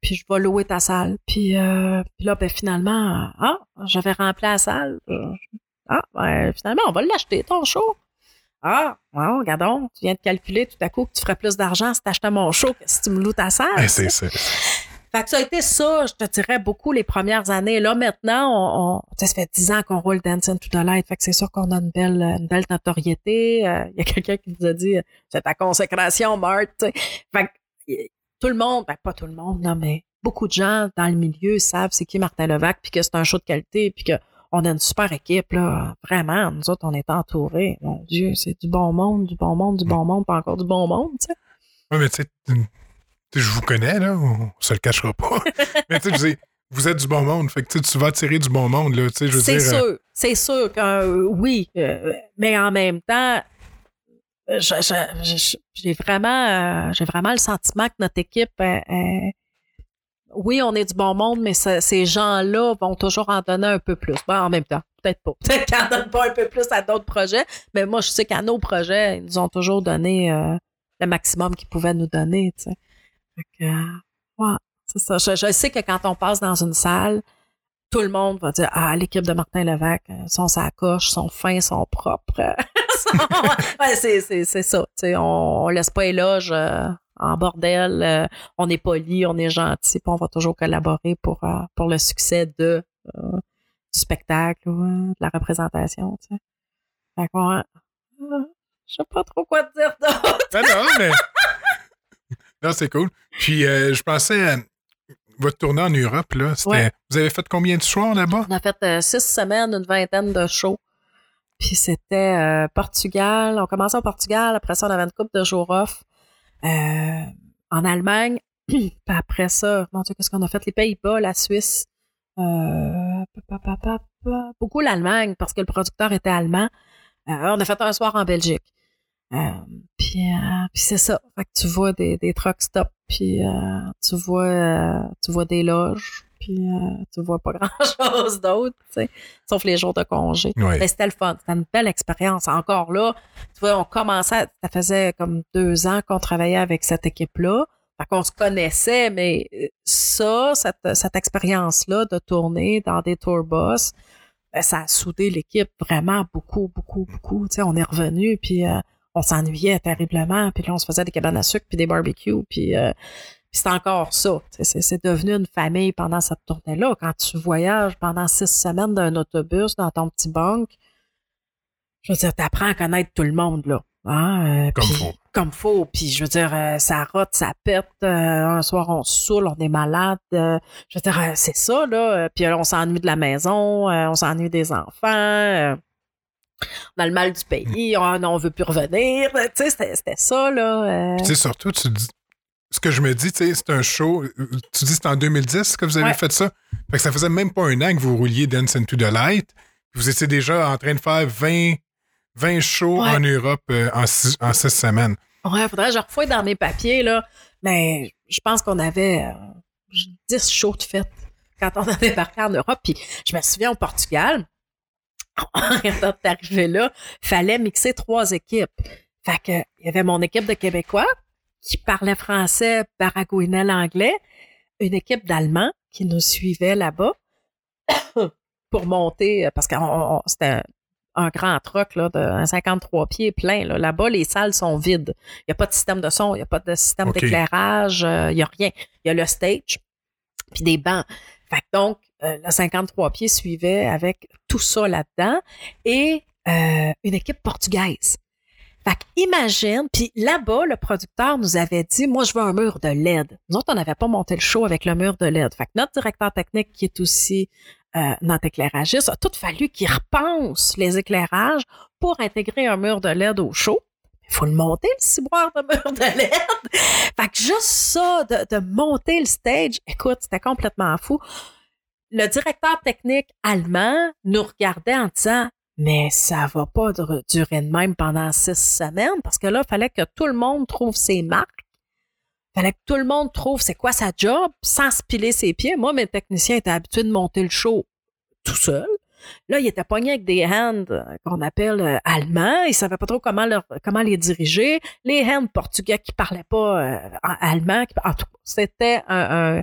Puis je vais louer ta salle. Puis, euh, puis là, ben finalement, ah, j'avais rempli la salle. Euh, Ah, ben finalement, on va l'acheter, ton show. Ah, ouais, regardons, tu viens de calculer tout à coup que tu ferais plus d'argent si t'achetais mon show que si tu me loues ta salle. Tu c'est ça. Fait que ça a été ça, je te dirais, beaucoup les premières années. Là, maintenant, on, on- ça fait dix ans qu'on roule Dancing to the Light. Fait que c'est sûr qu'on a une belle, une belle notoriété. Euh, Il y a quelqu'un qui nous a dit, euh, c'est ta consécration, Marthe. Fait que euh, tout le monde, ben pas tout le monde, non, mais beaucoup de gens dans le milieu savent c'est qui Martin Levac, puis que c'est un show de qualité, puis que on a une super équipe, là. Vraiment, nous autres, on est entourés. Mon Dieu, c'est du bon monde, du bon monde, du bon monde, pas encore du bon monde, tu sais. Oui, mais tu sais, je vous connais, là, on se le cachera pas. mais tu sais, vous êtes du bon monde, fait que tu vas attirer du bon monde, là, C'est euh, sûr, c'est sûr que euh, oui, euh, mais en même temps, j'ai vraiment, j'ai vraiment le sentiment que notre équipe, oui, on est du bon monde, mais ce- ces gens-là vont toujours en donner un peu plus. Ben, en même temps, peut-être pas. Peut-être qu'ils en donnent pas un peu plus à d'autres projets, mais moi, je sais qu'à nos projets, ils nous ont toujours donné le maximum qu'ils pouvaient nous donner. C'est ça. Je, sais que quand on passe dans une salle, tout le monde va dire Ah, l'équipe de Martin Levac, euh, sont sa coche, sont fins, sont propres. Ouais, c'est, c'est, c'est ça. On, on laisse pas éloge euh, en bordel. euh, on est poli, on est gentil, puis on va toujours collaborer pour, pour le succès de, du spectacle de la représentation. Tu sais. Fait je sais pas trop quoi te dire d'autre. Ben non, mais. Non, c'est cool. Puis, euh, je pensais à votre tournée en Europe, là. Ouais. Vous avez fait combien de soirs là-bas? On a fait euh, six semaines, une vingtaine de shows. Puis c'était euh, Portugal. On commençait au Portugal. Après ça, on avait une coupe de jours off. En Allemagne. Puis après ça, mon Dieu, qu'est-ce qu'on a fait? Les Pays-Bas, la Suisse. Beaucoup l'Allemagne parce que le producteur était allemand. On a fait un soir en Belgique. Puis euh, puis c'est ça. Fait que tu vois des, des truck stops, puis euh, tu vois euh, tu vois des loges, puis euh, tu vois pas grand-chose d'autre, sauf les jours de congé. Oui. Mais c'était le fun. C'était une belle expérience. Encore là, tu vois, on commençait, ça faisait comme deux ans qu'on travaillait avec cette équipe-là. Fait qu'on se connaissait, mais ça, cette, cette expérience-là de tourner dans des tour bus, ben, ça a soudé l'équipe vraiment beaucoup, beaucoup, beaucoup. Tu sais, on est revenu, puis euh, on s'ennuyait terriblement, puis là, on se faisait des cabanes à sucre, puis des barbecues, puis euh, puis c'est encore ça. C'est, devenu une famille pendant cette tournée-là. Quand tu voyages pendant six semaines d'un autobus dans ton petit banque, je veux dire, t'apprends à connaître tout le monde, là. Hein? euh, Comme puis- faut. Comme faut. Puis je veux dire, euh, ça rote, ça pète. euh, un soir, on se saoule, on est malade. je veux dire, c'est ça, là. Puis on s'ennuie de la maison, on s'ennuie des enfants. Euh, on a le mal du pays, on, on veut plus revenir. Tu sais, c'était, ça, là. euh. Tu sais, surtout, tu dis. Ce que je me dis, tu sais, c'est un show. euh, Tu dis que c'est en 2010 que vous avez Ouais. fait ça? Fait que ça faisait même pas un an que vous rouliez Dance into the Light. Vous étiez déjà en train de faire 20, 20 shows Ouais. en Europe euh, en, six, en six semaines. Ouais, faudrait que je refouille dans mes papiers, là. Mais je pense qu'on avait euh, 10 shows de fête quand on a débarqué en Europe. Puis je me souviens au Portugal, quand t'es arrivé là, fallait mixer trois équipes. Fait que, il y avait mon équipe de Québécois qui parlait français, baragouinait l'anglais, une équipe d'Allemands qui nous suivait là-bas pour monter, parce que c'était un, un grand truck là, de un 53 pieds plein. là. Là-bas, les salles sont vides. Il n'y a pas de système de son, il n'y a pas de système d'éclairage, euh, il n'y a rien. Il y a le stage, puis des bancs. Fait que donc, euh, le 53 pieds suivait avec tout ça là-dedans et euh, une équipe portugaise. Fait imagine, puis là-bas, le producteur nous avait dit, moi, je veux un mur de LED. Nous autres, on n'avait pas monté le show avec le mur de LED. Fait que notre directeur technique, qui est aussi euh, notre éclairagiste, a tout fallu qu'il repense les éclairages pour intégrer un mur de LED au show. Faut le monter, le ciboire de mur de LED. fait que juste ça, de, de monter le stage, écoute, c'était complètement fou. Le directeur technique allemand nous regardait en disant, Mais ça va pas durer de même pendant six semaines parce que là, il fallait que tout le monde trouve ses marques. Il fallait que tout le monde trouve c'est quoi sa job sans se piler ses pieds. Moi, mes techniciens étaient habitués de monter le show tout seul. Là, ils étaient pognés avec des hands euh, qu'on appelle euh, allemands. Ils savaient pas trop comment les diriger. Les hands portugais qui parlaient pas euh, allemand. En tout cas, c'était un,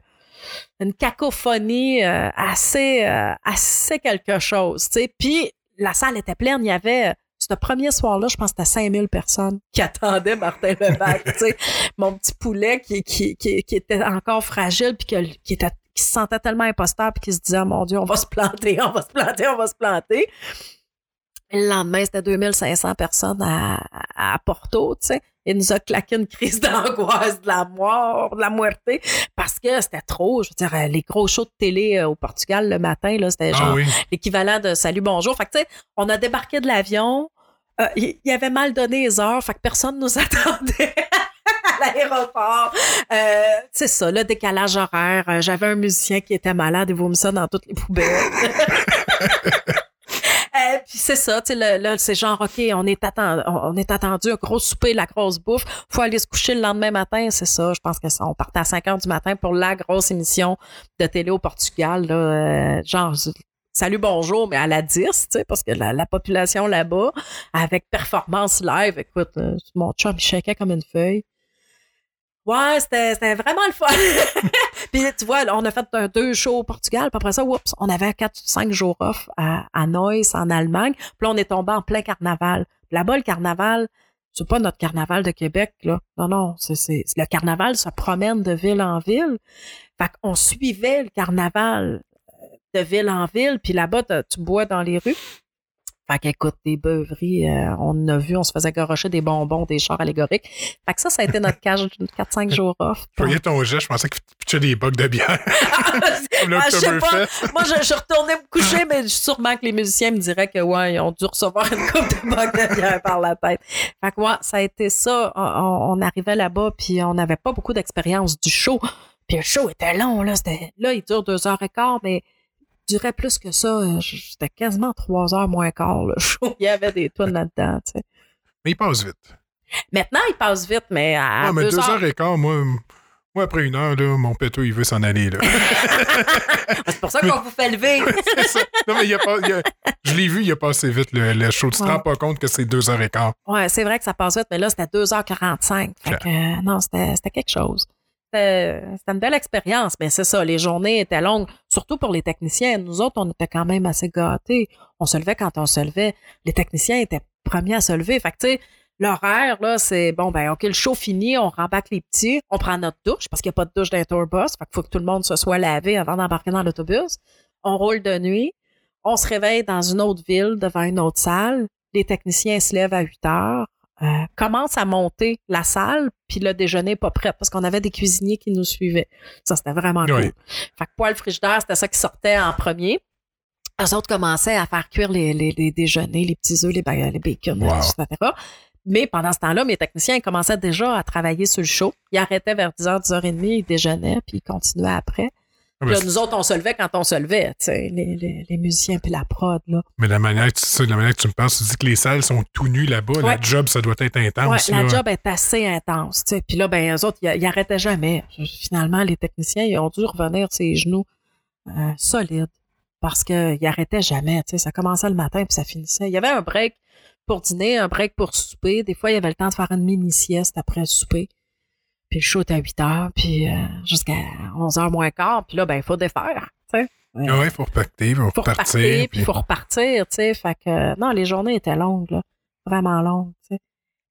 une cacophonie assez, assez quelque chose. Puis la salle était pleine. Il y avait ce premier soir-là, je pense que c'était 5000 personnes qui attendaient Martin Levac, tu sais. Mon petit poulet qui, qui, qui, qui, était encore fragile puis qui, était, qui se sentait tellement imposteur puis qui se disait, oh, mon Dieu, on va se planter, on va se planter, on va se planter. Le lendemain, c'était 2500 personnes à, à Porto, tu sais. Il nous a claqué une crise d'angoisse de la mort, de la muerte, parce que c'était trop. Je veux dire, les gros shows de télé euh, au Portugal le matin, là, c'était ah genre l'équivalent de Salut, bonjour. Fait que, tu sais, on a débarqué de l'avion. Euh, il avait mal donné les heures, fait que personne nous attendait. à l'aéroport. Euh, c'est ça, le décalage horaire. J'avais un musicien qui était malade et vomissait dans toutes les poubelles. Euh, c'est ça, tu sais, là, c'est genre, OK, on est, attendu, on est attendu, un gros souper, la grosse bouffe. faut aller se coucher le lendemain matin, c'est ça. Je pense que ça, on partait à 5 heures du matin pour la grosse émission de télé au Portugal, là, euh, genre, salut, bonjour, mais à la 10, tu sais, parce que la, population là-bas, avec performance live, écoute, euh, mon chum, il shakeait comme une feuille. Ouais, c'était vraiment le fun. puis tu vois, on a fait deux shows au Portugal, puis après ça, oups, on avait quatre, cinq jours off à, à Neuss, en Allemagne. Puis là, on est tombé en plein carnaval. Là-bas, le carnaval, c'est pas notre carnaval de Québec, là. Non, non, c'est le carnaval se promène de ville en ville. Fait qu'on suivait le carnaval euh, de ville en ville, puis là-bas, tu bois dans les rues. Fait qu'écoute, des beuveries, euh, on a vu, on se faisait garocher des bonbons, des chars allégoriques. Fait que ça, ça a été notre cage 4-5 jours off. Voyais ton geste, je pensais que tu des bocs de bière. Ah, je sais pas. Moi, je, je, retournais me coucher, mais sûrement que les musiciens me diraient que, ouais, ils ont dû recevoir une coupe de bocs de bière par la tête. Fait que, ouais, ça a été ça. On, arrivait là-bas, puis on n'avait pas beaucoup d'expérience du show. Puis le show était long, là. Là, il dure deux heures et quart, mais durait plus que ça. C'était quasiment trois heures moins quart, le show. Il y avait des tonnes là-dedans, tu sais. Mais il passe vite. Maintenant, il passe vite, mais à ah, mais deux, heures... et quart, moi, moi, après une heure, là, mon péto, il veut s'en aller. Là. c'est pour ça qu'on vous fait lever. ça. Non, mais il a pas, je l'ai vu, il a passé vite le, show. Tu te rends pas compte que c'est deux heures et quart. Ouais, c'est vrai que ça passe vite, mais là, c'était 2h45. Fait que, euh, non, c'était quelque chose c'était une belle expérience, mais c'est ça, les journées étaient longues, surtout pour les techniciens. Nous autres, on était quand même assez gâtés. On se levait quand on se levait. Les techniciens étaient premiers à se lever. Fait tu l'horaire, là, c'est bon, ben, OK, le show fini, on rembaque les petits, on prend notre douche, parce qu'il n'y a pas de douche dans tourbus. Fait faut que tout le monde se soit lavé avant d'embarquer dans l'autobus. On roule de nuit. On se réveille dans une autre ville, devant une autre salle. Les techniciens se lèvent à 8 heures. Euh, commence à monter la salle, puis le déjeuner pas prêt parce qu'on avait des cuisiniers qui nous suivaient. Ça, c'était vraiment cool. Fait que poêle frigidaire, c'était ça qui sortait en premier. Les autres commençaient à faire cuire les, les, déjeuners, les petits œufs, les, les bacon, etc. Mais pendant ce temps-là, mes techniciens commençaient déjà à travailler sur le show. Ils arrêtaient vers 10h, 10h30, ils déjeunaient, puis ils continuaient après. Ah, nous autres, on se levait quand on se levait, les, les, les, musiciens puis la prod. Là. Mais la manière, la manière que tu me penses, tu dis que les salles sont tout nues là-bas. La job, ça doit être intense. la job est assez intense. Puis là, ben, eux autres, ils, n'arrêtaient jamais. Finalement, les techniciens, ils ont dû revenir ses genoux euh, solides parce qu'ils n'arrêtaient jamais. Ça commençait le matin puis ça finissait. Il y avait un break pour dîner, un break pour souper. Des fois, il y avait le temps de faire une mini-sieste après le souper. Puis le show est à 8 heures, puis euh, jusqu'à 11 heures moins quart. Puis là, ben, il faut défaire, tu sais. Ouais, il faut repartir, il faut, faut repartir. Puis il faut repartir, tu sais. Fait que, non, les journées étaient longues, là. Vraiment longues, tu sais.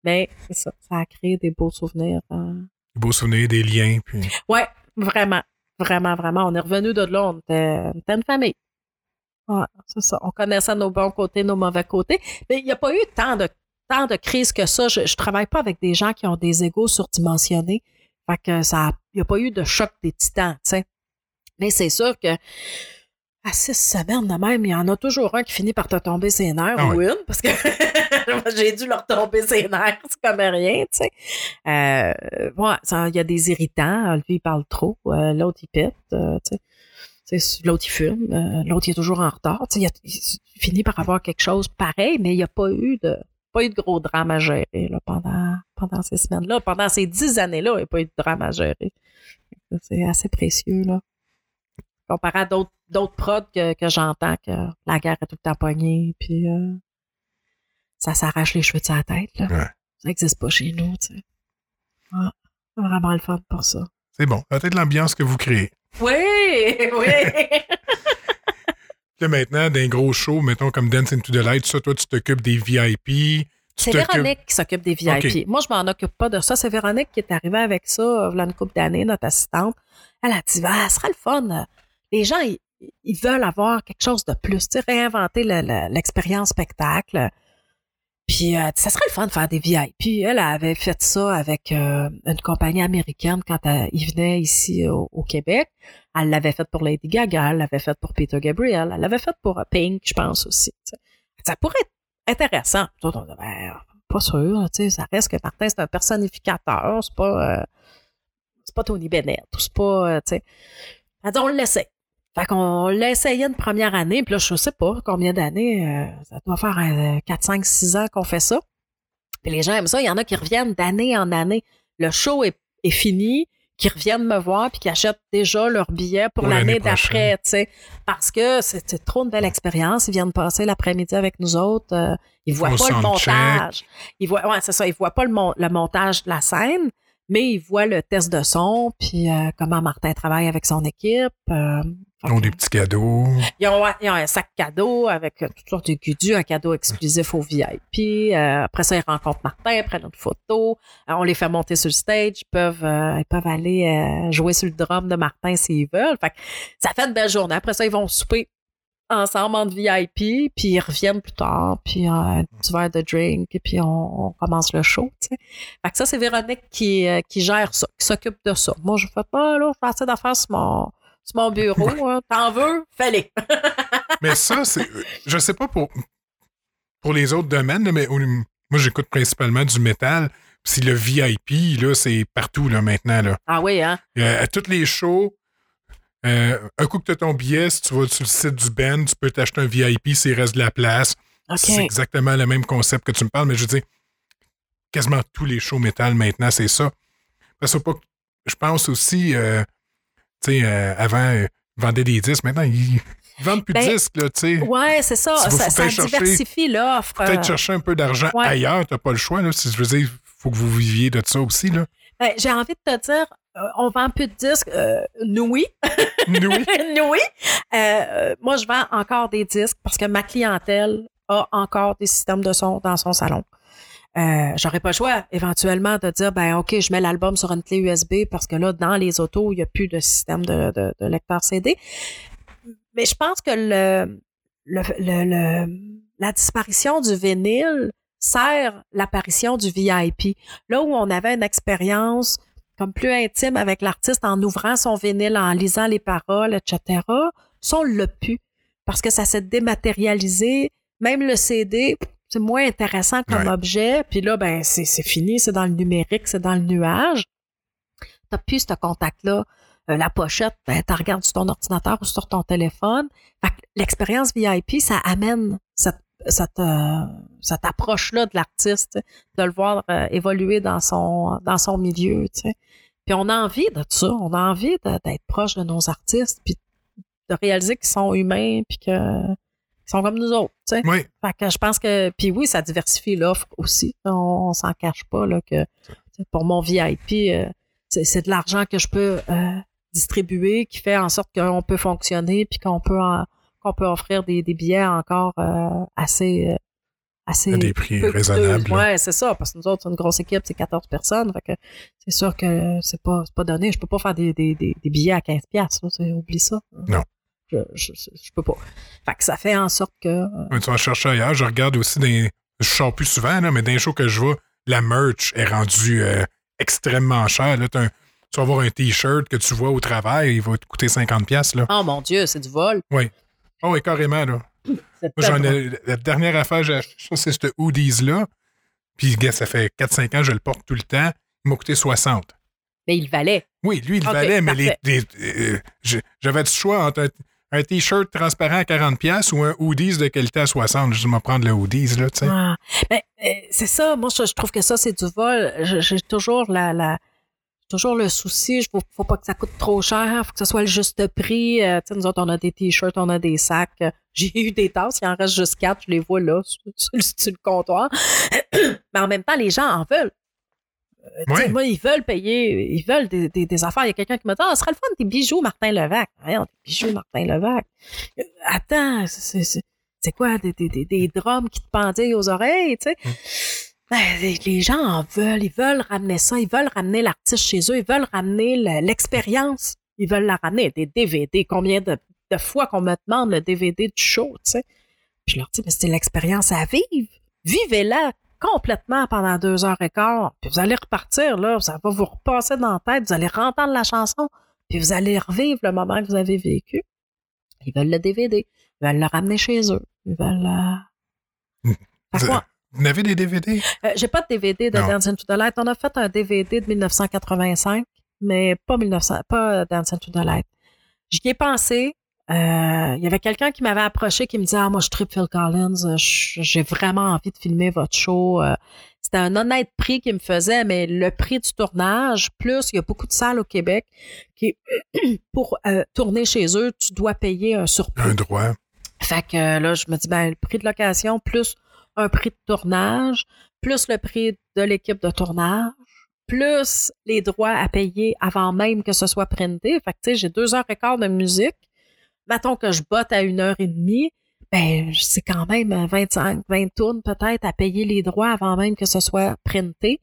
Mais c'est ça, ça a créé des beaux souvenirs. Hein. Des beaux souvenirs, des liens, puis... Ouais, vraiment. Vraiment, vraiment. On est revenu de là, on était, une famille. Ouais, c'est ça. On connaissait nos bons côtés, nos mauvais côtés. Mais il n'y a pas eu tant de tant de crises que ça. Je, je travaille pas avec des gens qui ont des égaux surdimensionnés. Fait que ça, il n'y a pas eu de choc des titans, tu sais. Mais c'est sûr que à six semaines de même, il y en a toujours un qui finit par te tomber ses nerfs ah ou une, parce que j'ai dû leur tomber ses nerfs, c'est comme rien, tu sais. Euh, il y a des irritants, lui il parle trop, euh, l'autre il pète, euh, tu sais. L'autre, il fume. euh, L'autre, il est toujours en retard. Tu Il, a- il finit par avoir quelque chose pareil, mais il n'y a pas eu de pas eu de gros drame à gérer là, pendant, pendant ces semaines-là. Pendant ces dix années-là, il n'y a pas eu de drame à gérer. C'est assez précieux, là. Comparé à d'autres d'autres prods que, que j'entends que la guerre est tout le temps pognée, puis euh, ça s'arrache les cheveux de sa tête. Là. Ouais. Ça n'existe pas chez nous, tu sais. Ah, c'est vraiment le fun pour ça. C'est bon. Peut-être l'ambiance que vous créez. Oui, oui. Là, maintenant, d'un gros show, mettons comme Dance into the Light, ça, toi, tu t'occupes des VIP. C'est Véronique qui s'occupe des VIP. Moi, je m'en occupe pas de ça. C'est Véronique qui est arrivée avec ça, euh, v'là une couple d'années, notre assistante. Elle a dit, ah, ce sera le fun. Les gens, ils, ils veulent avoir quelque chose de plus, tu sais, réinventer le- le- l'expérience spectacle. Puis, euh, ça serait le fun de faire des VIP. Elle avait fait ça avec euh, une compagnie américaine quand il venait ici au, au Québec. Elle l'avait fait pour Lady Gaga, elle l'avait fait pour Peter Gabriel, elle l'avait fait pour euh, Pink, je pense aussi. Ça pourrait être intéressant. Ben, pas sûr, tu sais, ça reste que Martin, c'est un personnificateur, c'est pas, euh, c'est pas Tony Bennett, c'est pas, euh, tu sais. Elle on. Fait qu'on l'a essayé une première année, puis là, je sais pas combien d'années, euh, ça doit faire euh, 4, 5, 6 ans qu'on fait ça. Puis les gens aiment ça, il y en a qui reviennent d'année en année. Le show est, est fini, qui reviennent me voir puis qui achètent déjà leur billet pour, Pour l'année d'après, tu sais. Parce que c'est c'est trop une belle expérience. Ils viennent passer l'après-midi avec nous autres. euh, ils voient pas le montage. Ils voient, ouais, c'est ça. Ils voient pas le montage de la scène, mais ils voient le test de son puis euh, comment Martin travaille avec son équipe. euh, Ils ont des petits cadeaux. ils ont, ils ont un sac cadeau avec toutes sortes de goodies, un cadeau exclusif au VIP. Euh, après ça, ils rencontrent Martin, prennent une photo. Euh, on les fait monter sur le stage. Ils peuvent, euh, ils peuvent aller euh, jouer sur le drum de Martin s'ils veulent. Fait que ça fait une belle journée. Après ça, ils vont souper ensemble en VIP, puis ils reviennent plus tard, puis euh, un petit verre de drink, et puis on, on commence le show. Fait que ça, c'est Véronique qui, euh, qui gère ça, qui s'occupe de ça. Moi, je fais pas, là, je fais assez d'affaires sur mon, sur mon bureau. hein. T'en veux? Fais-les. Mais ça, c'est. Je sais pas pour, pour les autres domaines, mais moi, j'écoute principalement du métal. Si le VIP, là, c'est partout, là, maintenant, là. Ah oui, hein? Euh, à tous les shows, euh, un coup que tu as ton billet, si tu vas sur le site du band, tu peux t'acheter un VIP s'il reste de la place. C'est exactement le même concept que tu me parles, mais je veux dire, quasiment tous les shows métal maintenant, c'est ça. Parce que je pense aussi, euh, tu sais, euh, avant, ils vendaient des disques, maintenant, ils, vendent plus de Ben, disques, là, tu sais. Ouais, c'est ça. Si Ça, ça pouvez chercher- diversifie l'offre. Peut-être chercher un peu d'argent ouais. ailleurs, t'as pas le choix, là. Si je veux dire, faut que vous viviez de ça aussi, là. ben, J'ai envie de te dire, on vend plus de disques. Euh, nous, oui. Oui. nous, oui. Euh, moi, je vends encore des disques parce que ma clientèle a encore des systèmes de son dans son salon. Euh, J'aurais pas le choix éventuellement de dire ben ok je mets l'album sur une clé USB parce que là dans les autos il y a plus de système de, de, de lecteur CD mais je pense que le, le, le- le- la disparition du vinyle sert l'apparition du VIP là où on avait une expérience comme plus intime avec l'artiste en ouvrant son vinyle, en lisant les paroles, etc. Ça, on l'a pu parce que ça s'est dématérialisé. Même le CD, c'est moins intéressant comme Ouais. objet. Puis là, ben, c'est fini, c'est dans le numérique, c'est dans le nuage. T'as plus ce contact-là. Euh, la pochette, ben, tu regardes sur ton ordinateur ou sur ton téléphone. Fait que l'expérience VIP, ça amène cette, cette, cette approche-là de l'artiste, de le voir euh, évoluer dans son, dans son milieu. tu sais. Puis on a envie de ça. On a envie d'être proche de nos artistes, puis de réaliser qu'ils sont humains, puis que qu'ils sont comme nous autres. tu sais. Oui. Fait que je pense que, puis oui, ça diversifie l'offre aussi. On, on s'en cache pas là que pour mon VIP, euh, c'est c'est de l'argent que je peux euh, distribuer qui fait en sorte qu'on peut fonctionner puis qu'on peut en- qu'on peut offrir des, des billets encore euh, assez euh, assez À des prix raisonnables. Ouais, c'est ça parce que nous autres c'est une grosse équipe, c'est 14 personnes, fait que c'est sûr que c'est pas pas donné, je peux pas faire des, des, des, des billets à 15 pièces, oublie ça. Non. Je, je, je peux pas. Fait que ça fait en sorte que euh, Tu vas chercher ailleurs. Je regarde aussi des. Je sors plus souvent, là, mais dans les shows que je vois, la merch est rendue euh, extrêmement chère. Là, un- tu vas avoir un T-shirt que tu vois au travail, il va te coûter 50$. Là. oh mon dieu, c'est du vol. Oh, oui, carrément. Là. Moi, j'en ai, la dernière affaire, j'ai acheté ça, c'est ce hoodies-là. Puis, gars, ça fait 4-5 ans, je le porte tout le temps. Il m'a coûté 60. Mais il valait. Oui, lui, il valait, mais les, euh, j'avais du choix entre un, un T-shirt transparent à 40$ ou un hoodies de qualité à 60$. Je vais me prendre le hoodies, là, tu sais. Ah. Ben, euh, c'est ça. Moi, je, je trouve que ça, c'est du vol. J'ai toujours la, la toujours le souci. Il faut, faut pas que ça coûte trop cher. faut que ce soit le juste prix. Euh, tu sais, nous autres, on a des t-shirts, on a des sacs. Euh, J'ai eu des tasses. Il en reste juste quatre. Je les vois là, sur, sur le- sur le comptoir. Mais en même temps, les gens en veulent. Euh, Ouais. Moi, ils veulent payer, ils veulent des, des- des affaires. Il y a quelqu'un qui m'a dit Ah, ce serait le fun des bijoux Martin Levac. Voyons, des bijoux Martin Levac. Euh, Attends, c'est- quoi, des, des, drums qui te pendaient aux oreilles, tu sais? Ben, les, les gens en veulent, ils veulent ramener ça, ils veulent ramener l'artiste chez eux, ils veulent ramener le- l'expérience, ils veulent la ramener. Des DVD, combien de, de fois qu'on me demande le DVD du show, tu sais? Puis je leur dis, mais c'est l'expérience à vivre. Vivez-la complètement pendant deux heures et quart. Puis vous allez repartir, là, ça va vous repasser dans la tête, vous allez entendre la chanson, puis vous allez revivre le moment que vous avez vécu. Ils veulent le DVD, ils veulent le ramener chez eux, ils veulent... euh, que Vous, moi, vous avez des DVD? euh, J'ai pas de DVD de Non. Dancing to the Light. On a fait un DVD de 1985, mais pas 1900, pas Dancing to the Light. J'y ai pensé. Euh, Il y avait quelqu'un qui m'avait approché qui me disait Ah, moi, je tripe Phil Collins. euh, J'ai vraiment envie de filmer votre show. Euh, C'était un honnête prix qu'il me faisait, mais le prix du tournage, plus il y a beaucoup de salles au Québec qui, pour euh, tourner chez eux, tu dois payer un surplus. Un droit. Fait que euh, là, je me dis, ben, le prix de location plus un prix de tournage, plus le prix de l'équipe de tournage, plus les droits à payer avant même que ce soit printé. Fait que, tu sais, j'ai deux heures et quart de musique. Mettons que je botte à une heure et demie. Ben, c'est quand même 25, 20 tournes peut-être à payer les droits avant même que ce soit printé.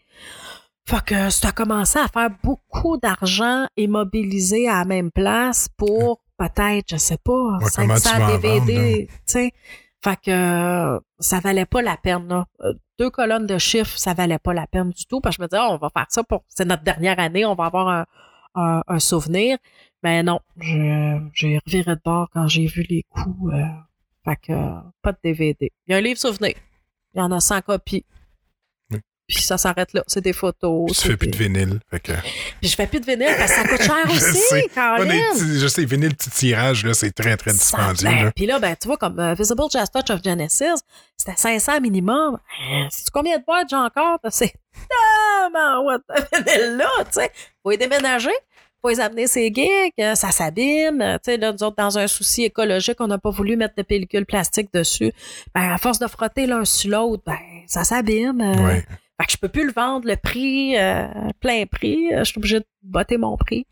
Fait que ça a commencé à faire beaucoup d'argent immobilisé à la même place pour peut-être, je sais pas, Ouais, comment tu 500 vas en DVD, tu sais. Fait que ça valait pas la peine. Là. Euh, Deux colonnes de chiffres, ça valait pas la peine du tout. Parce que je me disais, Ah, on va faire ça pour. C'est notre dernière année, on va avoir un, un, souvenir. Mais non, j'ai reviré de bord quand j'ai vu les coûts. euh, fait que pas de DVD. Il y a un livre souvenir. Il y en a 100 copies. Puis ça s'arrête là. C'est des photos. Puis tu c'est fais plus de vinyle. Fait que, Puis je fais plus de vinyle parce que ça coûte cher Je aussi, sais. Des petits- je sais, vinyle petit tirage, là, c'est très, très dispendieux. Ben, là. Puis là, ben, tu vois, comme euh, Visible Jazz Touch of Genesis, c'était 500 minimum. Euh, Sais-tu combien de boîtes j'ai encore? C'est tellement what the là, tu sais. Faut les déménager, faut les amener ces gigs, euh, ça s'abîme. Tu sais, là, nous autres, dans un souci écologique, on n'a pas voulu mettre de pellicule plastique dessus. Ben, à force de frotter l'un sur l'autre, ben, ça s'abîme. euh. Fait que je peux plus le vendre le prix, euh, plein prix. Euh, Je suis obligée de botter mon prix.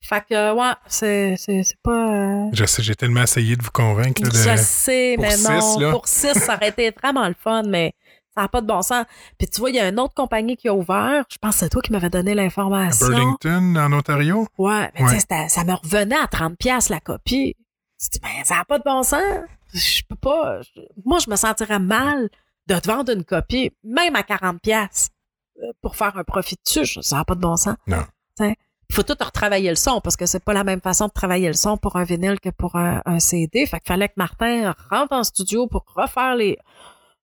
Fait que, euh, ouais, c'est, c'est, c'est pas... euh, Je sais, j'ai tellement essayé de vous convaincre. là, de... je sais, pour mais non. là. Pour 6, ça aurait été vraiment le fun, mais ça n'a pas de bon sens. Puis tu vois, il y a une autre compagnie qui a ouvert. Je pense que c'est toi qui m'avais donné À l'information. Burlington, en Ontario? Ouais, mais Ouais. tu ça me revenait à 30$ piastres la copie. Je dis, ben, ça n'a pas de bon sens. Je peux pas. je- moi, je me sentirais mal de te vendre une copie, même à 40$ piastres, euh, pour faire un profit dessus. Ça n'a pas de bon sens. Non. Il faut tout retravailler le son parce que c'est pas la même façon de travailler le son pour un vinyle que pour un, un CD. Fait qu'il fallait que Martin rentre en studio pour refaire les.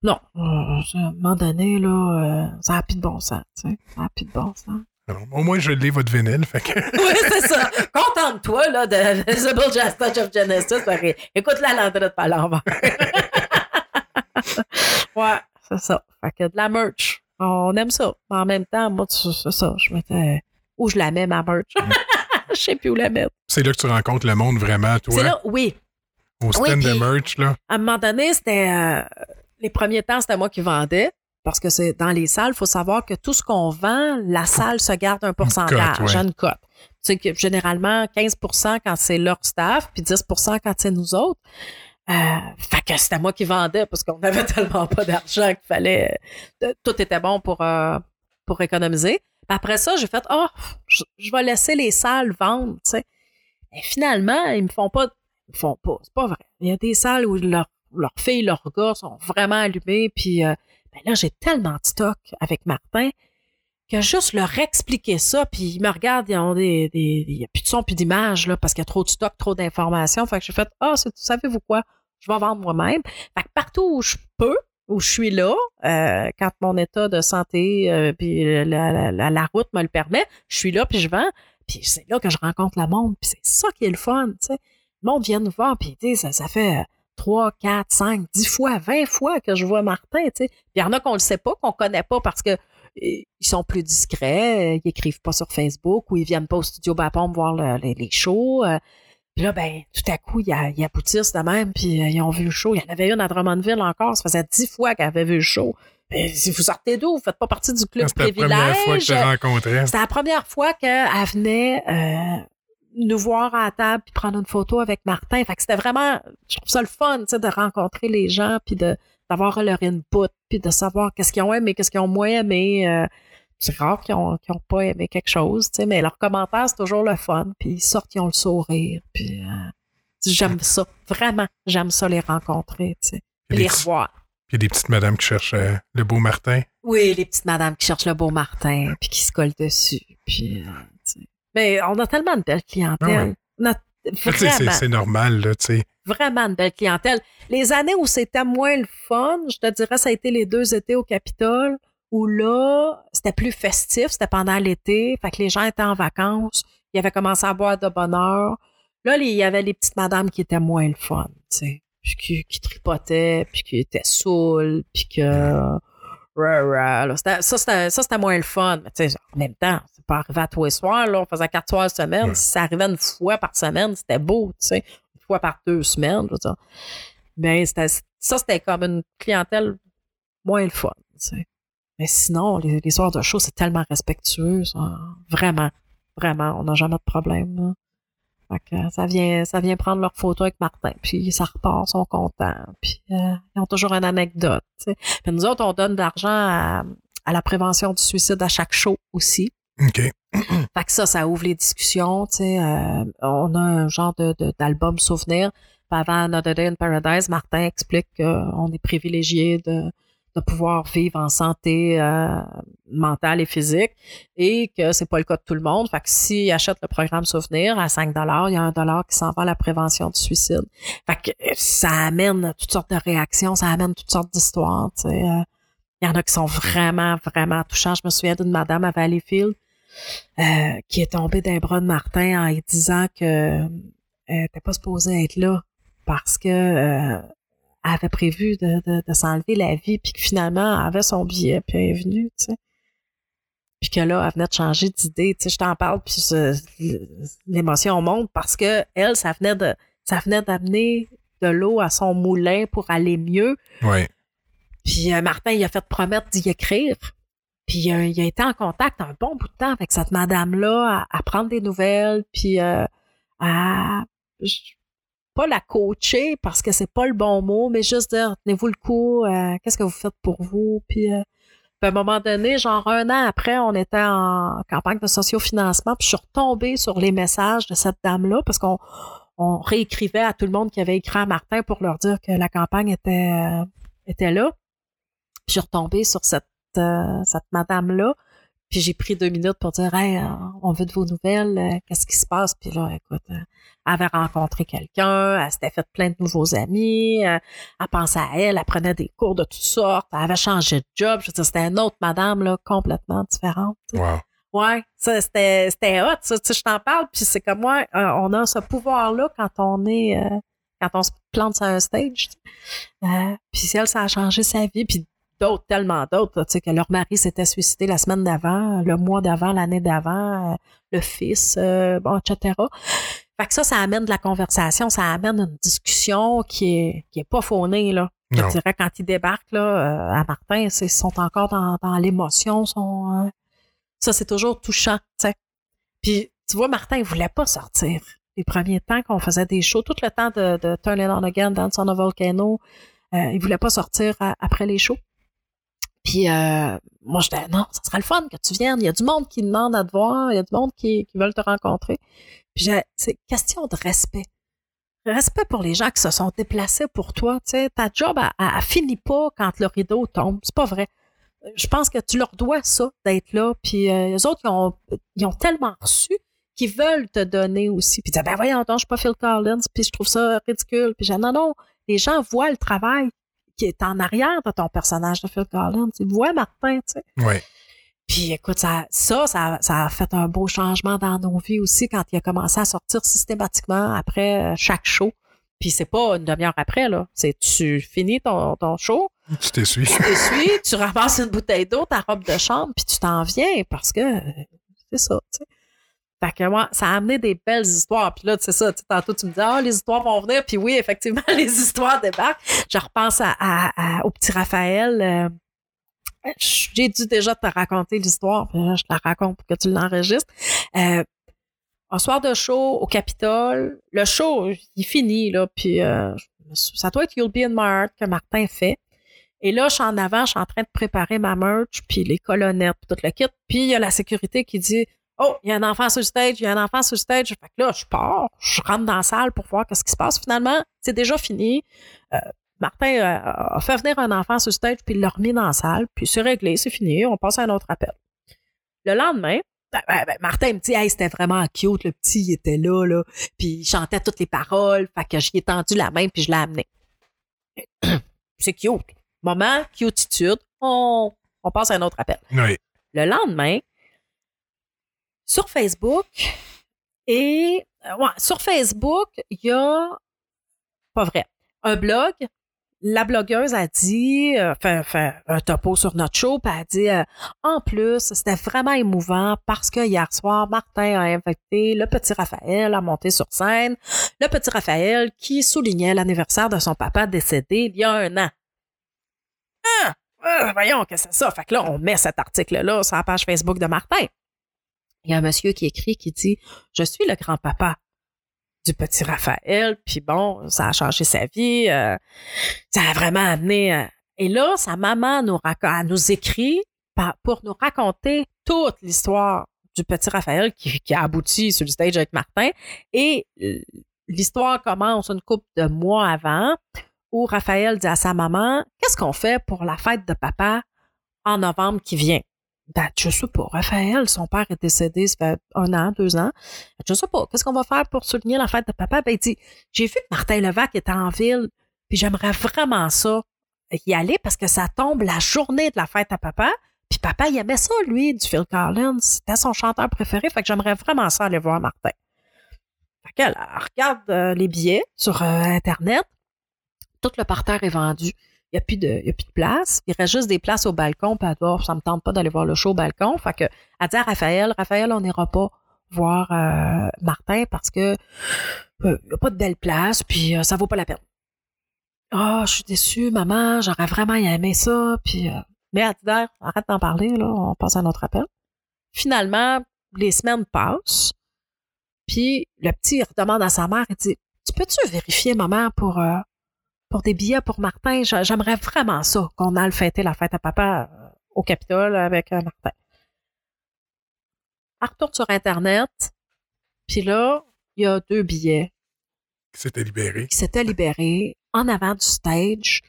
Non, euh, à un moment donné, là, euh, ça n'a plus de bon sens. t'sais. Ça n'a plus de bon sens. Alors, au moins, je l'ai, votre vinyle. Fait que... Oui, c'est ça. Contente-toi là, de Visible Jazz Touch of Genesis. Fait que Écoute la landrette par l'envers. ouais, c'est ça. Fait que de la merch. On aime ça. Mais en même temps, moi, c'est ça. Je mettais. Où je la mets, ma merch? Je sais plus où la mettre. c'est là que tu rencontres le monde vraiment, C'est toi, là, oui. au stand Oui, de merch. Là. À un moment donné, c'était. euh, les premiers temps, c'était moi qui vendais. Parce que c'est dans les salles, il faut savoir que tout ce qu'on vend, la salle se garde un pourcentage, cote, ouais. une cote. Tu sais que généralement 15% quand c'est leur staff, puis 10% quand c'est nous autres. Euh, fait que c'était moi qui vendais parce qu'on avait tellement pas d'argent qu'il fallait. euh, tout était bon pour, euh, pour économiser. Après ça, j'ai fait Ah, je, vais laisser les salles vendre, tu sais. Et finalement, ils me font pas. Ils me font pas. C'est pas vrai. Il y a des salles où leurs filles, leurs gars sont vraiment allumés, puis euh, ben là, j'ai tellement de stock avec Martin que juste leur expliquer ça, puis ils me regardent, ils ont des, il y a plus de son, plus d'image là, parce qu'il y a trop de stock, trop d'informations. Fait que j'ai fait, ah, c'est- savez-vous quoi, je vais vendre moi-même. Fait que partout où je peux, où je suis là, euh, quand mon état de santé euh, puis la, la, la, route me le permet, je suis là puis je vends. Puis c'est là que je rencontre le monde. Puis c'est ça qui est le fun, tu sais. Le monde vient nous voir, puis ça, ça fait 3, 4, 5, 10 fois, 20 fois que je vois Martin, tu sais. Puis il y en a qu'on le sait pas, qu'on connaît pas parce que ils sont plus discrets, ils écrivent pas sur Facebook ou ils viennent pas au studio Bapom voir les, les, shows. Puis là, ben, tout à coup, il y y a de même, puis ils ont vu le show. Il y en avait une à Drummondville encore, ça faisait dix fois qu'elle avait vu le show. Ben, si vous sortez d'où, vous faites pas partie du club privilège. C'était la première fois que je rencontré. C'était la première fois qu'elle venait euh, nous voir à la table puis prendre une photo avec Martin. Fait que c'était vraiment, je trouve ça le fun, tu sais, de rencontrer les gens puis de d'avoir leur input puis de savoir qu'est-ce qu'ils ont aimé, qu'est-ce qu'ils ont moins aimé. Euh, c'est rare qu'ils ont, qu'ils ont pas aimé quelque chose, tu sais, mais leurs commentaires, c'est toujours le fun. Puis ils sortent, ils ont le sourire. Puis euh, j'aime ça. Vraiment, j'aime ça les rencontrer, tu sais. Les revoir. Puis il y a des petites madames qui cherchent euh, le beau Martin. Oui, les petites madames qui cherchent le beau Martin, puis qui se collent dessus. Puis, euh, mais on a tellement de belles clientèles. Ah c'est normal, là, tu sais. Vraiment une belle clientèle. Les années où c'était moins le fun, je te dirais, ça a été les deux étés au Capitole, où là, c'était plus festif, c'était pendant l'été, fait que les gens étaient en vacances, ils avaient commencé à boire de bonne heure. Là, il y avait les petites madames qui étaient moins le fun, tu sais, puis qui, qui tripotaient, puis qui étaient saoules, puis que... ça, c'était, ça, c'était moins le fun. Mais tu sais, en même temps, c'est pas arrivé à tous les soirs, là. On faisait quatre soirs semaine. Si ça arrivait une fois par semaine, c'était beau, tu sais. Une fois par deux semaines, je veux dire. Mais ça, c'était comme une clientèle moins le fun, tu sais. Mais sinon, les, les soirs de show, c'est tellement respectueux. Vraiment, vraiment, on n'a jamais de problème. ça vient, ça vient prendre leur photo avec Martin, puis ça repart, ils sont contents, puis euh, ils ont toujours une anecdote. nous autres, on donne de l'argent à, la prévention du suicide à chaque show aussi. OK. fait que ça, ça ouvre les discussions. Euh, on a un genre de, d'album souvenir. avant Another Day in Paradise, Martin explique qu'on est privilégié de de pouvoir vivre en santé euh, mentale et physique et que c'est pas le cas de tout le monde. Fait que s'ils achètent le programme Souvenir à 5 il y a un dollar qui s'en va à la prévention du suicide. Fait que euh, ça amène toutes sortes de réactions, ça amène toutes sortes d'histoires. Euh. Il y en a qui sont vraiment, vraiment touchants. Je me souviens d'une madame à Valleyfield euh, qui est tombée d'un bras de Martin en disant que euh, n'était pas supposée être là parce que avait prévu de, de, de s'enlever la vie, puis que finalement, elle avait son billet, puis elle est venue, tu sais. Puis que là, elle venait de changer d'idée, tu sais, je t'en parle, puis l'émotion monte parce que elle, ça venait de, ça venait d'amener de l'eau à son moulin pour aller mieux. Oui. Puis euh, Martin, il a fait promettre d'y écrire. Puis euh, il a été en contact un bon bout de temps avec cette madame-là, à, prendre des nouvelles, puis euh, à pas la coacher parce que c'est pas le bon mot, mais juste dire tenez-vous le coup, euh, qu'est-ce que vous faites pour vous, puis, euh, à un moment donné, genre un an après, on était en campagne de sociofinancement, puis je suis retombée sur les messages de cette dame-là parce qu'on on réécrivait à tout le monde qui avait écrit à Martin pour leur dire que la campagne était euh, était là. Puis je suis retombée sur cette cette madame-là puis j'ai pris deux minutes pour dire Hey, on veut de vos nouvelles, qu'est-ce qui se passe? Puis là, écoute, avait rencontré quelqu'un, elle s'était fait plein de nouveaux amis, euh, elle pensait à elle, elle prenait des cours de toutes sortes, elle avait changé de job. Je veux dire, c'était une autre madame là, complètement différente. Wow. Ouais, ça c'était c'était hot, ça, tu sais, je t'en parle, puis c'est comme moi, euh, on a ce pouvoir-là quand on est euh, quand on se plante sur un stage. puis elle, ça a changé sa vie, puis d'autres, tellement d'autres, tu sais, que leur mari s'était suicidé la semaine d'avant, le mois d'avant, l'année d'avant, le fils, bon, etc. Fait que ça, ça amène de la conversation, ça amène une discussion qui est, qui est pas faunée, là. Je dirais, quand ils débarquent, là, euh, à Martin, ils sont encore dans, dans l'émotion, sont, euh, ça, c'est toujours touchant, tu sais. Puis, tu vois, Martin, il voulait pas sortir. Les premiers temps qu'on faisait des shows, tout le temps de, de Turn It On Again, Dance on a Volcano, euh, il voulait pas sortir après les shows. Puis euh, moi, je disais, non, ça serait le fun que tu viennes. Il y a du monde qui demande à te voir, il y a du monde qui, qui veulent te rencontrer. Puis c'est question de respect. Respect pour les gens qui se sont déplacés pour toi. Tu sais, ta job, elle, finit pas quand le rideau tombe. C'est pas vrai. Je pense que tu leur dois ça, d'être là. Puis euh, les autres, ils ont, ils ont tellement reçu qu'ils veulent te donner aussi. Puis tu ben voyons, je suis pas Phil Collins, puis je trouve ça ridicule. Puis non, non, les gens voient le travail qui est en arrière de ton personnage de Phil Collins. Tu vois Martin, tu sais. Ouais. Puis écoute, ça, ça, ça, ça a fait un beau changement dans nos vies aussi quand il a commencé à sortir systématiquement après euh, chaque show. Puis c'est pas une demi-heure après, là. C'est tu finis ton, ton show, Tu t'essuies. tu t'essuies, tu ramasses une bouteille d'eau, ta robe de chambre, puis tu t'en viens parce que euh, c'est ça, tu sais. Fait que moi, ça a amené des belles histoires. Puis là, ça, tu sais, tantôt tu me dis, ah, les histoires vont venir. Puis oui, effectivement, les histoires débarquent. Je repense à, à- à- au petit Raphaël. euh, j'ai dû déjà te raconter l'histoire, je te la raconte pour que tu l'enregistres. Euh, un soir de show au Capitole, le show, il finit, là, puis euh, ça doit être You'll Be in My Heart que Martin fait. Et là, je suis en avant, je suis en train de préparer ma merch, puis les colonnettes, puis tout le kit. Puis il y a la sécurité qui dit Oh, il y a un enfant sur le stage, il y a un enfant sur le stage. Fait que là, je pars, je rentre dans la salle pour voir ce qui se passe. Finalement, c'est déjà fini. Euh, Martin euh, a fait venir un enfant sur le stage, puis il l'a remis dans la salle, puis c'est réglé, c'est fini, on passe à un autre appel. Le lendemain, ben, ben, ben, Martin me dit, hey, c'était vraiment cute, le petit, il était là, là, puis il chantait toutes les paroles, fait que j'y ai tendu la main, puis je l'ai amené. c'est cute. Moment, cutitude, on, on passe à un autre appel. Oui. Le lendemain, sur Facebook, et euh, ouais, sur Facebook, il y a pas vrai. Un blog, la blogueuse a dit, euh, fait, fait un topo sur notre show, puis a dit euh, en plus, c'était vraiment émouvant parce que hier soir, Martin a invité le petit Raphaël à monter sur scène. Le petit Raphaël qui soulignait l'anniversaire de son papa décédé il y a un an. Ah! Ah, voyons que c'est ça. Fait que là, on met cet article-là sur la page Facebook de Martin. Il y a un monsieur qui écrit qui dit Je suis le grand-papa du petit Raphaël, puis bon, ça a changé sa vie, euh, ça a vraiment amené. euh, et là, sa maman nous, raco- elle nous écrit pour nous raconter toute l'histoire du petit Raphaël qui, qui a abouti sur le stage avec Martin. Et l'histoire commence une couple de mois avant, où Raphaël dit à sa maman Qu'est-ce qu'on fait pour la fête de papa en novembre qui vient? Ben, je sais pas. Raphaël, son père est décédé, ça fait un an, deux ans. Je sais pas. Qu'est-ce qu'on va faire pour souligner la fête de papa? Ben, il dit, j'ai vu que Martin Levac était en ville, puis j'aimerais vraiment ça, y aller parce que ça tombe la journée de la fête à papa. Puis papa, il aimait ça, lui, du Phil Collins. C'était son chanteur préféré, fait que j'aimerais vraiment ça aller voir Martin. Fait qu'elle elle regarde euh, les billets sur euh, Internet. Tout le parterre est vendu. Il n'y a, plus de- y a plus de place. Il reste juste des places au balcon. Puis elle dit, Oh, ça me tente pas d'aller voir le show au balcon. Fait que, elle dit à Raphaël, Raphaël, on n'ira pas voir euh, Martin parce que euh, il n'y a pas de belle place, puis euh, ça vaut pas la peine. Ah, je suis déçue, maman, j'aurais vraiment aimé ça, puis... euh, mais elle dit, arrête d'en parler, là, on passe à notre appel. Finalement, les semaines passent, puis le petit il redemande à sa mère, il dit, tu peux-tu vérifier, maman, pour, euh, pour des billets pour Martin? J'a- J'aimerais vraiment ça, qu'on aille fêter la fête à papa euh, au Capitole avec euh, Martin. Elle retourne sur Internet, puis là, il y a deux billets C'était libéré. qui s'étaient libérés en avant du stage.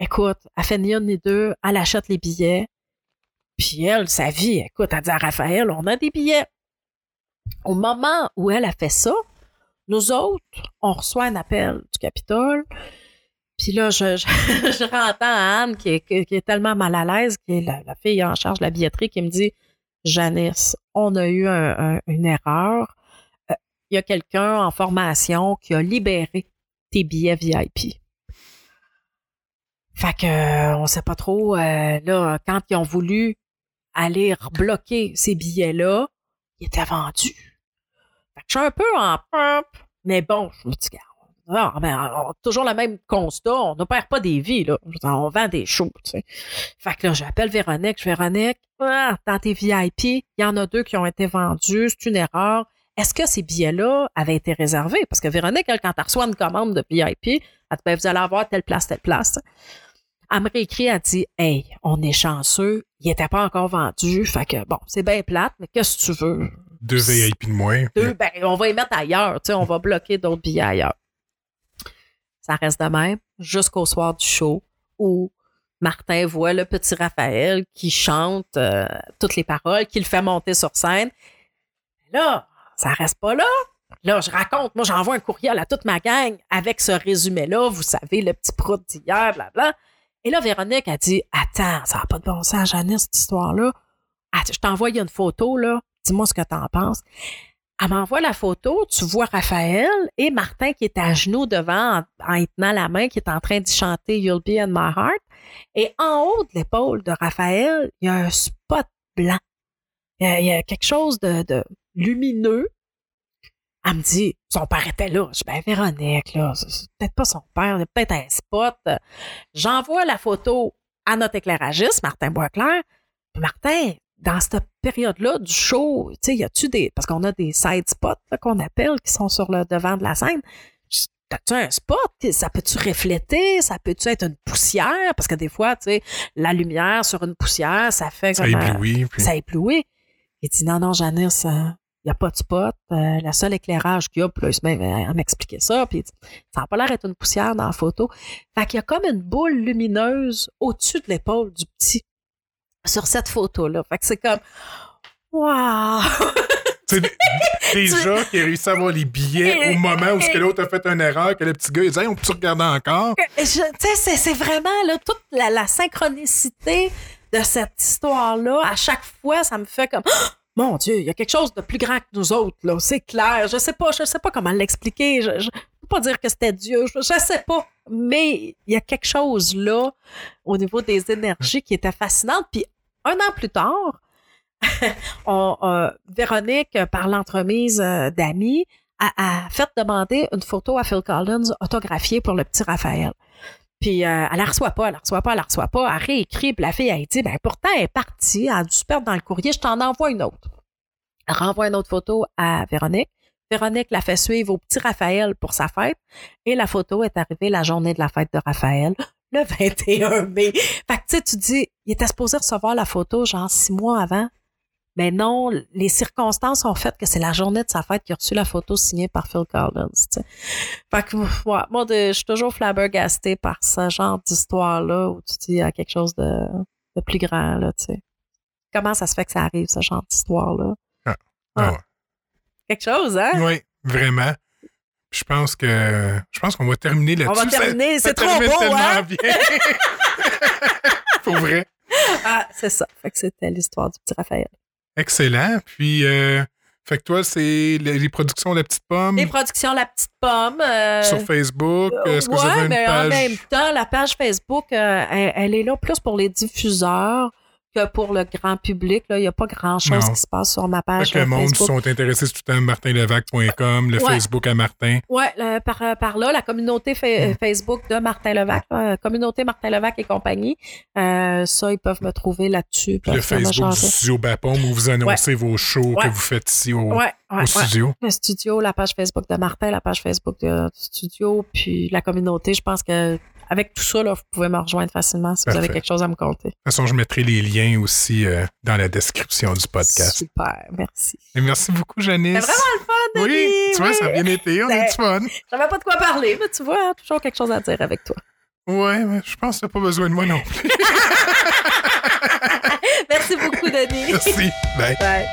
Écoute, elle fait ni une ni deux, elle achète les billets. Puis elle, sa vie, écoute, elle dit à Raphaël, on a des billets. Au moment où elle a fait ça, nous autres, on reçoit un appel du Capitole. Puis là, je, je, rentends Anne, qui est, qui est tellement mal à l'aise, qui est la, la fille en charge de la billetterie, qui me dit Janice, on a eu un- un- une erreur. Euh, Il y a quelqu'un en formation qui a libéré tes billets VIP. Fait que euh, on sait pas trop. euh, là, quand ils ont voulu aller bloquer ces billets-là, ils étaient vendus. Fait que je suis un peu en pump, mais bon, je me dis, Garde, ah, ben, on a toujours le même constat, on ne perd pas des vies, là. On vend des shows, tu sais. Fait que là, j'appelle Véronique, je Véronique, ah, dans tes VIP, il y en a deux qui ont été vendus, c'est une erreur. Est-ce que ces billets-là avaient été réservés? Parce que Véronique, elle, quand elle reçoit une commande de VIP, elle dit, ben, vous allez avoir telle place, telle place. Elle me réécrit, elle dit, hey, on est chanceux, il n'était pas encore vendu, fait que bon, c'est bien plate, mais qu'est-ce que tu veux? Deux VIP de moins. Deux, ben, on va y mettre ailleurs, tu sais, on va bloquer d'autres billets ailleurs. Ça reste de même jusqu'au soir du show où Martin voit le petit Raphaël qui chante euh, toutes les paroles, qui le fait monter sur scène. Là, ça reste pas là. Là, je raconte, moi, j'envoie un courriel à toute ma gang avec ce résumé-là. Vous savez, le petit prout d'hier, blabla. Et là, Véronique a dit Attends, ça n'a pas de bon sens, Janice, cette histoire-là. Je t'envoie une photo, là. Dis-moi ce que t'en penses. Elle m'envoie la photo, tu vois Raphaël et Martin qui est à genoux devant en, en tenant la main, qui est en train d'y chanter You'll Be in My Heart. Et en haut de l'épaule de Raphaël, il y a un spot blanc. Il y a, quelque chose de, lumineux. Elle me dit, son père était là. Je dis, ben, Véronique, là, c'est peut-être pas son père, c'est peut-être un spot. J'envoie la photo à notre éclairagiste, Martin Boisclair. Martin, dans cette période-là du show, tu sais, y a-tu des. Parce qu'on a des side spots qu'on appelle qui sont sur le devant de la scène. T'as-tu un spot? Ça peut-tu refléter? Ça peut-tu être une poussière? Parce que des fois, tu sais, la lumière sur une poussière, ça fait comme. Ça éblouit. Ça éblouit. Il dit non, non, Janice, il n'y a pas de spot. Euh, le seul éclairage qu'il y a, puis là, il se met à m'expliquer ça. Puis ça n'a pas l'air d'être une poussière dans la photo. Fait qu'il y a comme une boule lumineuse au-dessus de l'épaule du petit sur cette photo-là. Fait que c'est comme Waouh! C'est déjà qui a réussi à avoir les billets au moment où l'autre a fait une erreur, que le petit gars, il dit hey, on peut regarder encore? Tu sais, c'est vraiment là, toute la, synchronicité de cette histoire-là. À chaque fois, ça me fait comme oh, Mon Dieu, il y a quelque chose de plus grand que nous autres, là. C'est clair. Je sais pas, je sais pas comment l'expliquer. Je, je peux pas dire que c'était Dieu. Je, je sais pas. Mais il y a quelque chose là, au niveau des énergies, qui était fascinante. Puis un an plus tard, euh, Véronique, par l'entremise euh, d'amis, a, fait demander une photo à Phil Collins autographiée pour le petit Raphaël. Puis euh, elle la reçoit pas, elle la reçoit pas, elle la reçoit pas. Elle réécrit, puis la fille a dit, ben pourtant elle est partie, elle a dû se perdre dans le courrier, je t'en envoie une autre. Elle renvoie une autre photo à Véronique. Véronique la fait suivre au petit Raphaël pour sa fête. Et la photo est arrivée la journée de la fête de Raphaël, le 21 mai. Fait que tu sais, tu dis, il était supposé recevoir la photo genre six mois avant. Mais non, les circonstances ont fait que c'est la journée de sa fête qu'il a reçu la photo signée par Phil Collins. Fait que moi, je suis toujours flabbergastée par ce genre d'histoire-là où tu dis il y a quelque chose de, plus grand. Là, tu sais. Comment ça se fait que ça arrive, ce genre d'histoire-là? Ah, ah. ah. Quelque chose, hein? Oui, vraiment. Je pense que je pense qu'on va terminer là-dessus. On va terminer, c'est trop beau, tellement hein? bien. Pour vrai. Ah, c'est ça. Fait que c'était l'histoire du petit Raphaël. Excellent. Puis, euh, fait que toi, c'est les, productions La Petite Pomme? Les productions La Petite Pomme. Euh, sur Facebook. Est-ce que vous avez une mais page? en même temps, la page Facebook, euh, elle, est là plus pour les diffuseurs que pour le grand public. Il n'y a pas grand-chose qui se passe sur ma page. que le monde sont intéressés sur tout un martinlevac.com, le Facebook à Martin. Oui, par, par là, la communauté mm. Facebook de Martin Levac, communauté Martin Levac et compagnie. Euh, ça, ils peuvent me trouver là-dessus. Le Facebook du studio Bapom où vous annoncez vos shows que vous faites ici au, studio. Le studio, la page Facebook de Martin, la page Facebook du studio, puis la communauté. Je pense que avec tout ça, là, vous pouvez me rejoindre facilement si vous avez quelque chose à me conter. De toute façon, je mettrai les liens aussi euh, dans la description du podcast. Super, merci. Et merci beaucoup, Janice. C'est vraiment le fun, Denis. Oui, tu vois, ça a bien été, on a du fun. J'avais pas de quoi parler, mais tu vois, toujours quelque chose à dire avec toi. Ouais, mais je pense que tu pas besoin de moi non plus. merci beaucoup, Denis. Merci. Bye. Bye.